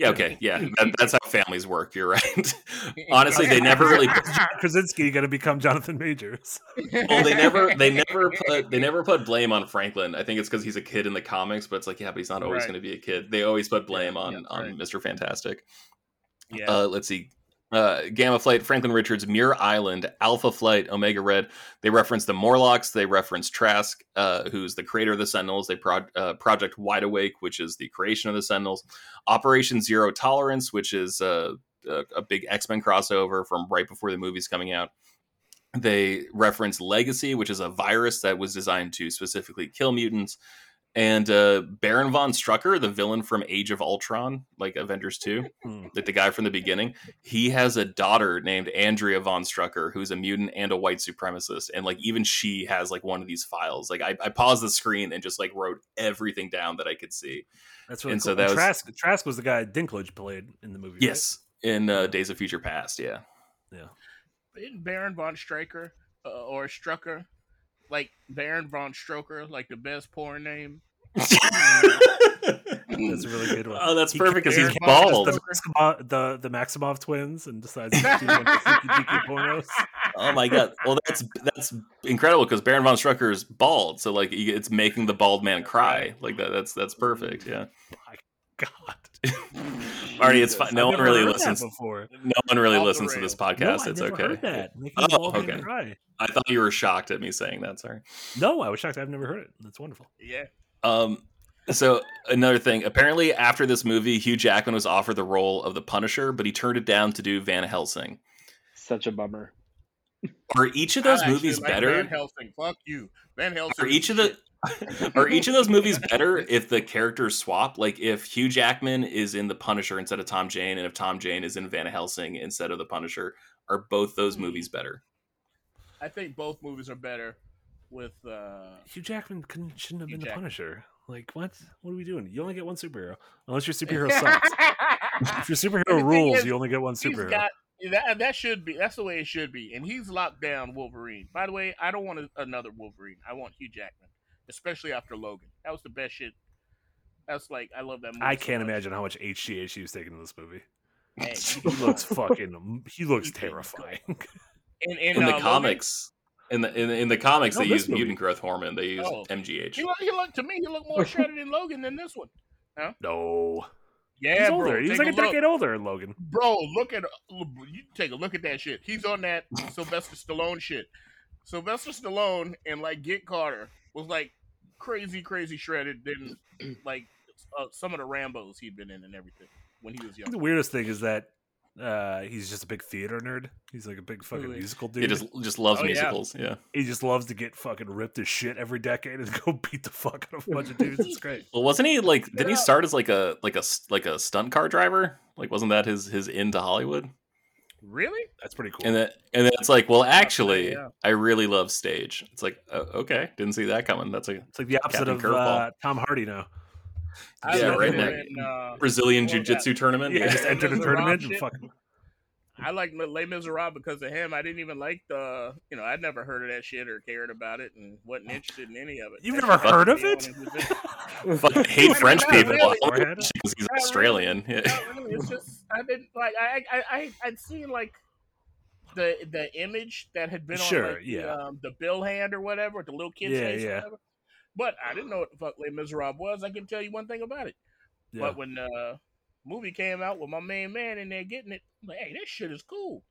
yeah, okay, yeah, that, that's how families work. You're right. (laughs) Honestly, they never really, (laughs) Krasinski going to become Jonathan Majors. well, they never, they never put, they never put blame on Franklin. I think it's because he's a kid in the comics, but it's like, yeah, but he's not always Right. going to be a kid. They always put blame on yeah, on right. Mister Fantastic. yeah. Uh, let's see. Uh, Gamma Flight, Franklin Richards, Muir Island, Alpha Flight, Omega Red. They reference the Morlocks. They reference Trask, uh, who's the creator of the Sentinels. They pro- uh, Project Wide Awake, which is the creation of the Sentinels. Operation Zero Tolerance, which is uh, a, a big X Men crossover from right before the movie's coming out. They reference Legacy, which is a virus that was designed to specifically kill mutants. And uh, Baron von Strucker, the villain from Age of Ultron, like Avengers 2, Hmm. like the guy from the beginning, he has a daughter named Andrea von Strucker, who's a mutant and a white supremacist. And like even she has like one of these files. Like I, I paused the screen and just like wrote everything down that I could see. That's really And cool. so that And was- Trask. Trask was the guy Dinklage played in the movie. right? Yes. In uh, Days of Future Past, yeah. Isn't Baron von Stryker uh, or Strucker like Baron von Stroker like the best porn name? That's a really good one. Oh, that's He perfect because he's bald. The, Maximoff, the the Maximoff twins and decides to do a bunch of (laughs) pornos. Oh my god! Well, that's that's incredible because Baron von Strucker is bald, so like it's making the bald man cry. Like that. That's that's perfect. Yeah, My God, Marty, it's fine. No one really listens. before. No one really Off listens to this podcast. no, it's okay. heard that. Oh, the bald man okay. I thought you were shocked at me saying that. Sorry. No, I was shocked. I've never heard it. That's wonderful. Yeah. Um. So another thing. Apparently, after this movie, Hugh Jackman was offered the role of the Punisher, but he turned it down to do Van Helsing. Such a bummer. Are each of those I movies like better? Van Helsing. Fuck you. Van Helsing. Are each of the shit. (laughs) are each of those movies better if the characters swap? Like if Hugh Jackman is in The Punisher instead of Tom Jane, and if Tom Jane is in Van Helsing instead of The Punisher, are both those movies better? I think both movies are better with uh Hugh Jackman couldn't, shouldn't have Hugh been the Punisher. Like what? What are we doing? You only get one superhero unless your superhero (laughs) sucks. if your superhero rules, is, you only get one superhero. got that. That should be. That's the way it should be. And he's locked down Wolverine. By the way, I don't want a, another Wolverine. I want Hugh Jackman, especially after Logan. That was the best shit. That's like I love that movie. I so can't much. imagine how much HGH he was taking in this movie. Hey, He looks fucking. He looks He terrifying. in, in, In uh, the Logan, comics, in the in, in the comics, No, they use movie. mutant growth hormone. They use Oh. MGH. He look, he look to me. He looked more shredded in Logan than this one. no, Yeah, he's bro. older. He was like a look. decade older in Logan. Bro, look at you. Take a look at that shit. He's on that (laughs) Sylvester Stallone shit. Sylvester Stallone and like Get Carter was like crazy, crazy shredded than like uh, some of the Rambo's he'd been in and everything when he was young. the weirdest thing is that uh, he's just a big theater nerd. He's like a big fucking Really? musical dude. He just just loves Oh, musicals. Yeah. he just loves to get fucking ripped to shit every decade and (laughs) go beat the fuck out of a bunch of (laughs) dudes. It's great. Well, wasn't he like? Didn't he start as like a like a like a stunt car driver? Like, wasn't that his his into Hollywood? Really? That's pretty cool. And then and then it's like, well, actually, yeah. I really love stage. It's like, uh, okay, didn't see that coming. That's a it's like the opposite Captain of uh, Tom Hardy now. I Yeah, right now. uh, Brazilian Well, Jiu Jitsu tournament. Yeah, Yeah, just entered a the tournament and shit. fucking. I like Les Miserables because of him. I didn't even like the, you know, I'd never heard of that shit or cared about it and wasn't (sighs) interested in any of it. You've That never heard of it? Me on as a- Fucking hate Not French people really. because he's Not Australian. Yeah. Really. It's just I didn't like I I I I'd seen like the the image that had been Sure, on like, the, yeah. um, the bill hand or whatever, the little kid's Yeah, face or yeah. whatever. But I didn't know what the fuck Les Miserables was. I can tell you one thing about it. Yeah. But when the movie came out with my main man in there getting it, I'm like, hey, this shit is cool.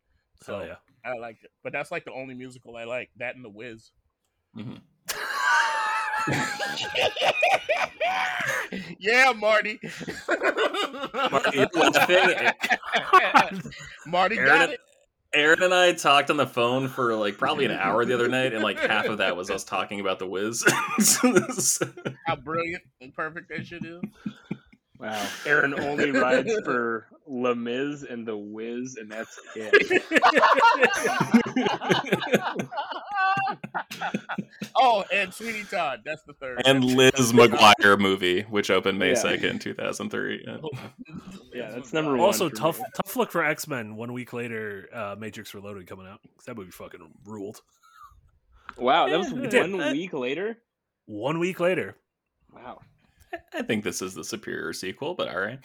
So Hell yeah. I liked it. But that's like the only musical I like. That and the Wiz. Mhm. (laughs) yeah, Marty. Marty, you're laughing. Got Aaron, it. Aaron and I talked on the phone for like probably an hour the other night, and like half of that was us talking about the Wiz. (laughs) How brilliant and perfect that shit is. Wow. Aaron only (laughs) rides for Les Mis and The Wiz, and that's it. (laughs) oh, and Sweeney Todd. That's the third. and Liz McGuire movie, which opened May Yeah. second, two thousand three. Yeah, that's number one. Also, tough me. tough look for X Men. One week later, uh, Matrix Reloaded coming out. 'Cause That movie fucking ruled. Wow, that was Yeah. (laughs) one week later. One week later, Wow. I think this is the superior sequel, but all right.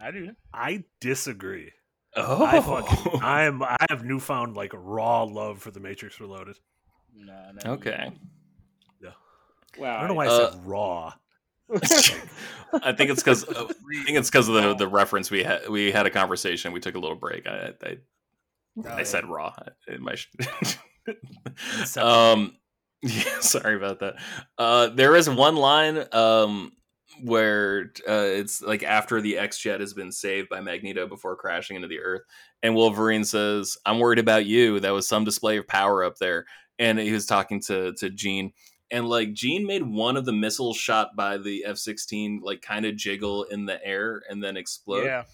I do. I disagree. Oh, I (laughs) fucking, I'm I have newfound like raw love for the Matrix Reloaded. Nah, not okay. Yeah. Wow. I don't know why I Uh, said raw. (laughs) I think it's because I think it's because of the the reference we had. We had a conversation. We took a little break. I I, I said raw in my. sh- (laughs) Inception. um, yeah, (laughs) sorry about that. Uh, there is one line um where uh, it's like after the X jet has been saved by Magneto before crashing into the Earth, and Wolverine says, "I'm worried about you." That was some display of power up there, and he was talking to to Jean. And like Jean made one of the missiles shot by the F sixteen like kind of jiggle in the air and then explode. Yeah.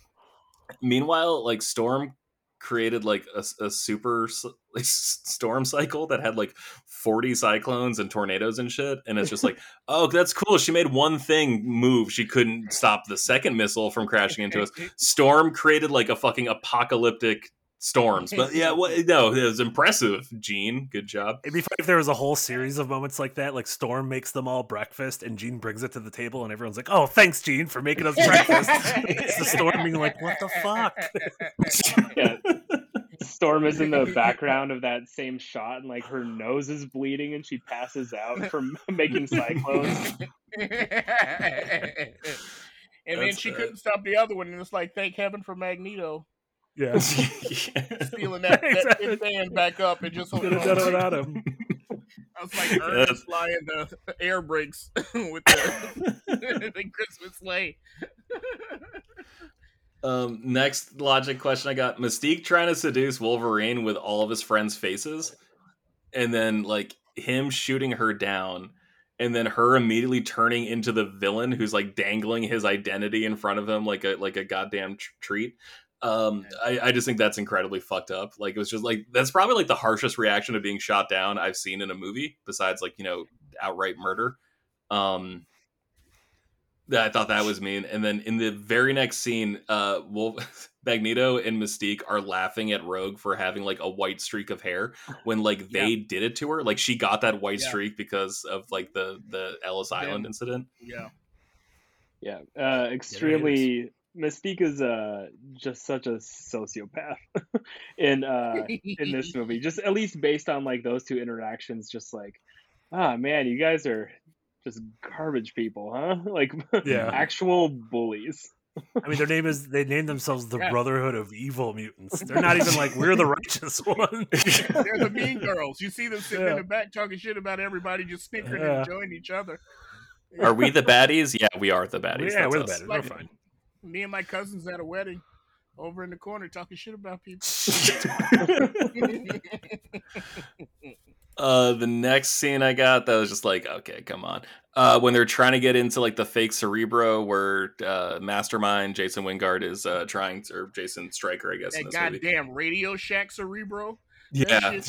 Meanwhile, like Storm created like a, a super (laughs) like, storm cycle that had like 40 cyclones and tornadoes and shit and it's just like (laughs) oh that's cool she made one thing move she couldn't stop the second missile from crashing into us. (laughs) Storm created like a fucking apocalyptic storms but yeah what (laughs) no it was impressive jean good job It'd be funny if there was a whole series of moments like that. Like Storm makes them all breakfast, and Jean brings it to the table, and everyone's like, "Oh, thanks, Jean, for making us breakfast." it's the Storm being like, "What the fuck?" (laughs) Yeah. Storm is in the background of that same shot, and like her nose is bleeding, and she passes out from (laughs) making cyclones. and then she uh, couldn't stop the other one, and it's like, thank heaven for Magneto Yeah, (laughs) stealing that, that Exactly. big fan back up and just could have done it without him. (laughs) I was like Ernest flying the air brakes (laughs) with the, the Christmas sleigh. um next logic question i got mystique trying to seduce wolverine with all of his friends faces and then like him shooting her down and then her immediately turning into the villain who's like dangling his identity in front of him like a like a goddamn tr- treat um I, I just think that's incredibly fucked up like it was just like that's probably like the harshest reaction to being shot down i've seen in a movie besides like you know outright murder um yeah, I thought that was mean. And then in the very next scene, uh, Wolf, (laughs) Magneto and Mystique are laughing at Rogue for having like a white streak of hair when like they did it to her. Like she got that white Yeah. streak because of like the the Ellis Island Them. incident. Yeah. Yeah, uh, extremely. Mystique is uh, just such a sociopath (laughs) in uh, in this (laughs) movie. Just at least based on like those two interactions, just like, ah man, you guys are just garbage people, huh? (laughs) Like, Yeah. actual bullies. I mean, their name is they named themselves the Yeah. Brotherhood of Evil Mutants. They're not even like we're the righteous ones. They're the mean girls. You see them sitting in the back talking shit about everybody, just snickering Yeah. and enjoying each other. Are we the baddies? Yeah, we are the baddies. yeah, That's we're the baddies. Like- We're fine. Me and my cousins at a wedding, over in the corner talking shit about people. (laughs) Uh, the next scene I got that was just like, okay, come on. Uh, when they're trying to get into like the fake Cerebro, where uh, Mastermind Jason Wyngarde is uh, trying to, or Jason Stryker, I guess, in that this movie. goddamn Radio Shack Cerebro. Yeah, (laughs) (laughs)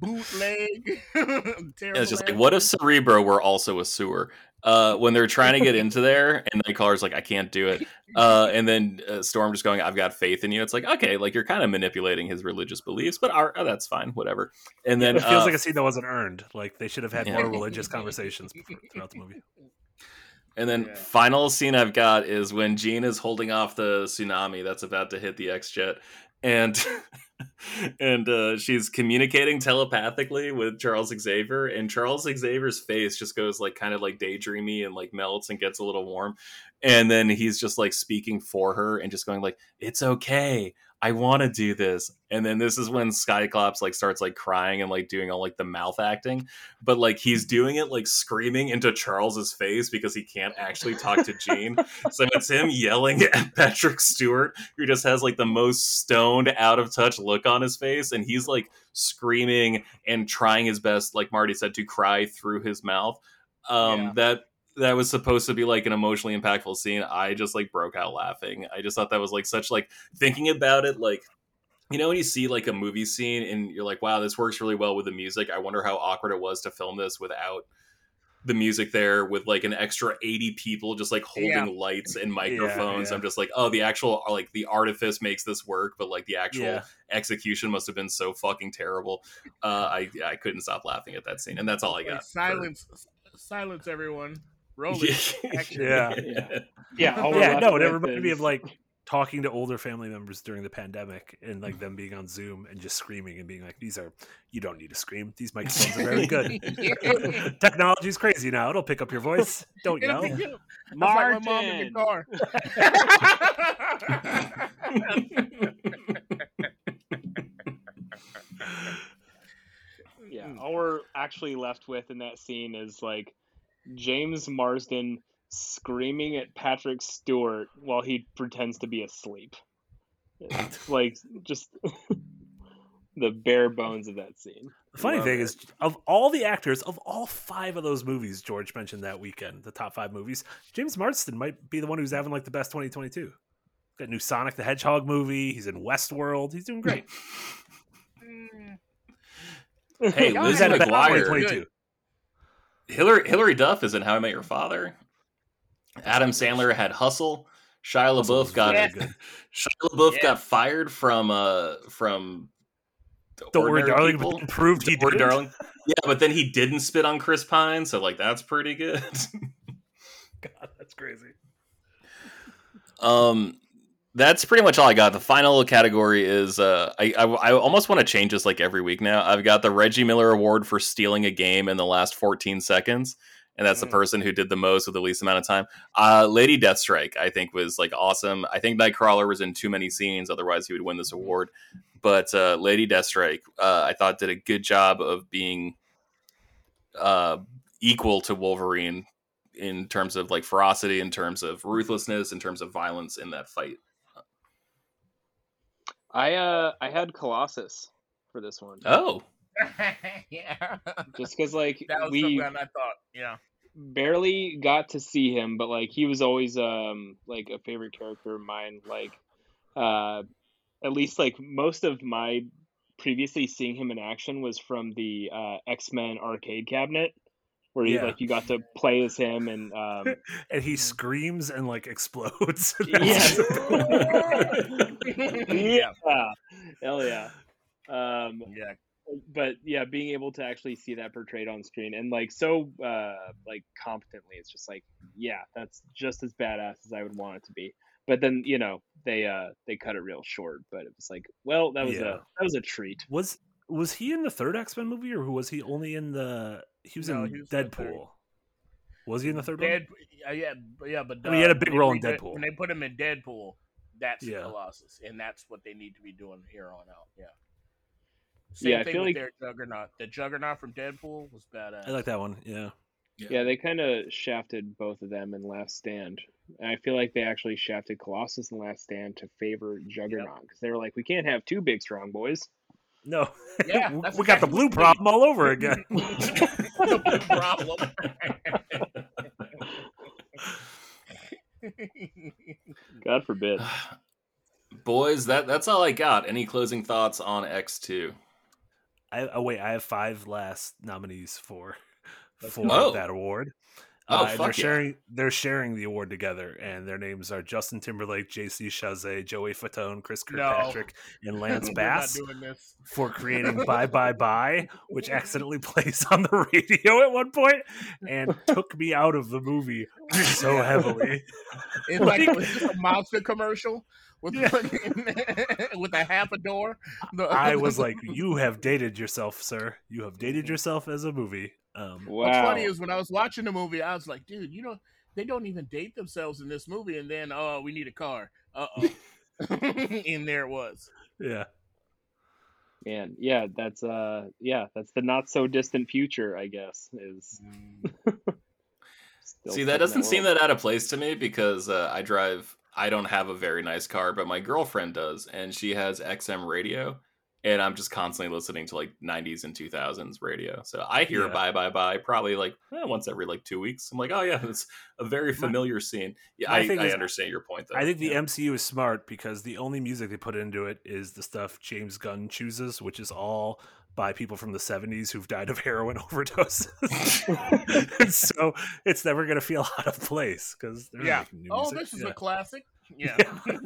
bootleg. Yeah, it's just like, what if Cerebro were also a sewer? Uh, when they're trying to get into (laughs) there, and Nightcrawler's like, "I can't do it," uh, and then uh, Storm just going, "I've got faith in you." It's like, okay, like you're kind of manipulating his religious beliefs, but our, oh, that's fine, whatever. And then it feels uh, like a scene that wasn't earned. Like they should have had Yeah. more religious conversations before- throughout the movie. And then Yeah. final scene I've got is when Jean is holding off the tsunami that's about to hit the X jet, and (laughs) (laughs) and uh, she's communicating telepathically with Charles Xavier, and Charles Xavier's face just goes like kind of like daydreamy and like melts and gets a little warm, and then he's just like speaking for her and just going like, "It's okay." I want to do this, and then this is when Cyclops like starts like crying and like doing all like the mouth acting, but like he's doing it like screaming into Charles's face because he can't actually talk to Jean. (laughs) so it's him yelling (laughs) at Patrick Stewart, who just has like the most stoned, out of touch look on his face, and he's like screaming and trying his best, like Marty said, to cry through his mouth. Um, Yeah. That that was supposed to be like an emotionally impactful scene. I just like broke out laughing. I just thought that was like such like thinking about it like you know when you see like a movie scene and you're like wow this works really well with the music i wonder how awkward it was to film this without the music there with like an extra 80 people just like holding Yeah. lights and microphones yeah. i'm just like oh the actual like the artifice makes this work but like the actual Yeah. execution must have been so fucking terrible uh i i couldn't stop laughing at that scene and that's all i Wait, got for- silence, silence, everyone. Roll (laughs) Yeah. Yeah. Yeah, (laughs) all yeah, no, it with reminded me of like talking to older family members during the pandemic and like them being on Zoom and just screaming and being like, "These are you don't need to scream. These microphones are very good. (laughs) Technology's crazy now. It'll pick up your voice. Don't It'll yell." be you. That's like my mom in the car. Yeah, all we're actually left with in that scene is like James Marsden screaming at Patrick Stewart while he pretends to be asleep. (laughs) Like just (laughs) the bare bones of that scene. The funny Love thing it. is, of all the actors, of all five of those movies George mentioned that weekend, the top five movies, James Marsden might be the one who's having like the best 2022. Got a new Sonic the Hedgehog movie. He's in Westworld. He's doing great. (laughs) hey Y'all had a bad 2022. Hillary hilary duff is in how i met your father adam sandler had hustle shia labeouf was got Yeah. Shia LaBeouf Yeah. got fired from uh from Don't worry, Ordinary darling. People. (laughs) Proved he Don't Worry, did. darling. Yeah, but then he didn't spit on Chris Pine, so like that's pretty good. (laughs) God, that's crazy. um, that's pretty much all I got. The final category is uh, I I, I almost want to change this like every week now. I've got the Reggie Miller Award for stealing a game in the last 14 seconds. And that's the Mm. person who did the most with the least amount of time. Uh, Lady Deathstrike, I think, was like awesome. I think Nightcrawler was in too many scenes, otherwise he would win this award. But uh, Lady Deathstrike, uh, I thought did a good job of being uh, equal to Wolverine in terms of like ferocity, in terms of ruthlessness, in terms of violence in that fight. I uh I had Colossus for this one. Oh, (laughs) yeah. Just because like That was we I thought. Yeah. barely got to see him, but like he was always um like a favorite character of mine. Like uh at least like most of my previously seeing him in action was from the uh, X Men arcade cabinet, where you Yeah. like you got to play as him and um (laughs) And he screams and like explodes. (laughs) Yeah. (laughs) yeah, hell yeah. Um, Yeah. but yeah, being able to actually see that portrayed on screen and like so uh like competently, it's just like yeah, that's just as badass as I would want it to be. But then you know they uh they cut it real short. But it was like, well, that was Yeah. a that was a treat. was was he in the third X Men movie, or was he only in the? He was No, in he was in the third. Deadpool. Was he in the third one? Dead, yeah, yeah, but- yeah, but I mean, he had a uh, big role in Deadpool. When they put him in Deadpool, that's Yeah. Colossus, and that's what they need to be doing here on out. Yeah. Yeah, Same I thing feel with like- their Juggernaut. The Juggernaut from Deadpool was badass. I like that one. Yeah. Yeah, they kind of shafted both of them in Last Stand. And I feel like they actually shafted Colossus in Last Stand to favor Juggernaut because they were like, we can't have two big strong boys. No. Yeah, we (laughs) that's we got the blue problem all over again. (laughs) The big problem. (laughs) God forbid. (sighs) Boys, that that's all I got. Any closing thoughts on X two? I, oh wait, I have five last nominees for Let's for go. Oh. that award. Oh, Uh, they're yeah. sharing they're sharing the award together, and their names are Justin Timberlake, J.C. Chasez, Joey Fatone, Chris No. Kirkpatrick, and (laughs) Lance Bass for creating (laughs) "Bye Bye Bye," which accidentally (laughs) plays on the radio at one point and took me out of the movie so heavily. It's like, Like- was this a monster commercial with Yeah. with a half a door? I was like, "You have dated yourself, sir. You have dated yourself as a movie." Um, What's funny is when I was watching the movie, I was like, dude, you know, they don't even date themselves in this movie, and then oh, we need a car. Uh oh, (laughs) and there it was. yeah, Man, yeah, that's uh, yeah, that's the not so distant future, I guess. Is (laughs) See, that doesn't seem that out of place to me because uh, I drive. I don't have a very nice car, but my girlfriend does, and she has XM radio, and I'm just constantly listening to like 90s and 2000s radio. So I hear Yeah. "Bye Bye Bye" probably like eh, once every like two weeks. I'm like, oh yeah, it's a very familiar scene. Yeah, I, I is- understand your point though. I think the Yeah. MCU is smart because the only music they put into it is the stuff James Gunn chooses, which is all by people from the 70s who've died of (laughs) heroin overdoses. (laughs) (laughs) so it's never going to feel out of place because Yeah. new Oh, this is Yeah. a classic. Yeah. (laughs)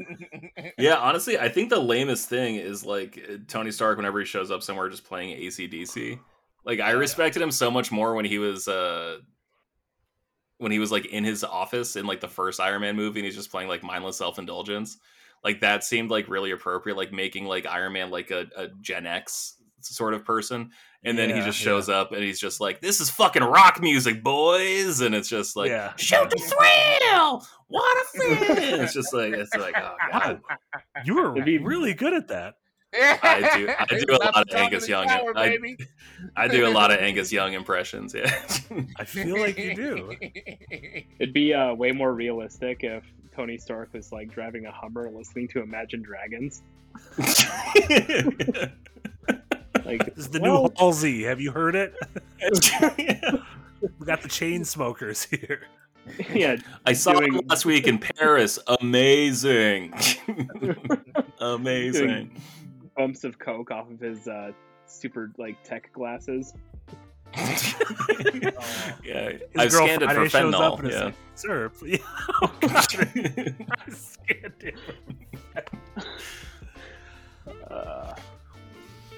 Yeah, honestly, I think the lamest thing is like uh, Tony Stark whenever he shows up somewhere just playing AC/DC. Like I respected him so much more when he was uh when he was like in his office in like the first Iron Man movie and he's just playing like mindless self-indulgence. Like that seemed like really appropriate, like making like Iron Man like a, a Gen X sort of person. And then he Yeah, just yeah. shows up and he's just like, This is fucking rock music, boys and it's just like Yeah. shoot to thrill! What a (laughs) thrill! it's just like it's like, oh (laughs) god. You were It'd be- really good at that. I do- I (laughs) do a lot of Angus Young. shower, I- I do a lot of Angus Young impressions. Yeah. I feel like you do. It'd be uh, way more realistic if Tony Stark was like driving a Hummer, listening to Imagine Dragons. Like, (laughs) This is the well, new Halsey. Have you heard it? (laughs) We got the Chainsmokers here. yeah, I saw Doing- him last week in Paris. Amazing. (laughs) Amazing. bumps of coke off of his uh, super like tech glasses. yeah, His I've scanned it for Friday shows up fentanyl. and Yeah. like, Sir, please. Oh, God. I scanned it. Uh,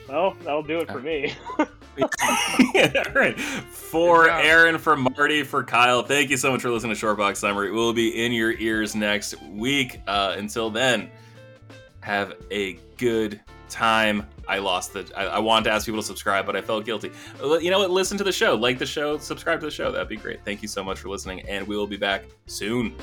well, that'll do it for me. (laughs) (laughs) All right. For Aaron, for Marty, for Kyle, thank you so much for listening to Shortbox Summary. We'll be in your ears next week. Uh, until then, have a good time. I lost the. I, I wanted to ask people to subscribe, but I felt guilty. Uh, You know what? Listen to the show, like the show, subscribe to the show. That'd be great. Thank you so much for listening, and we will be back soon.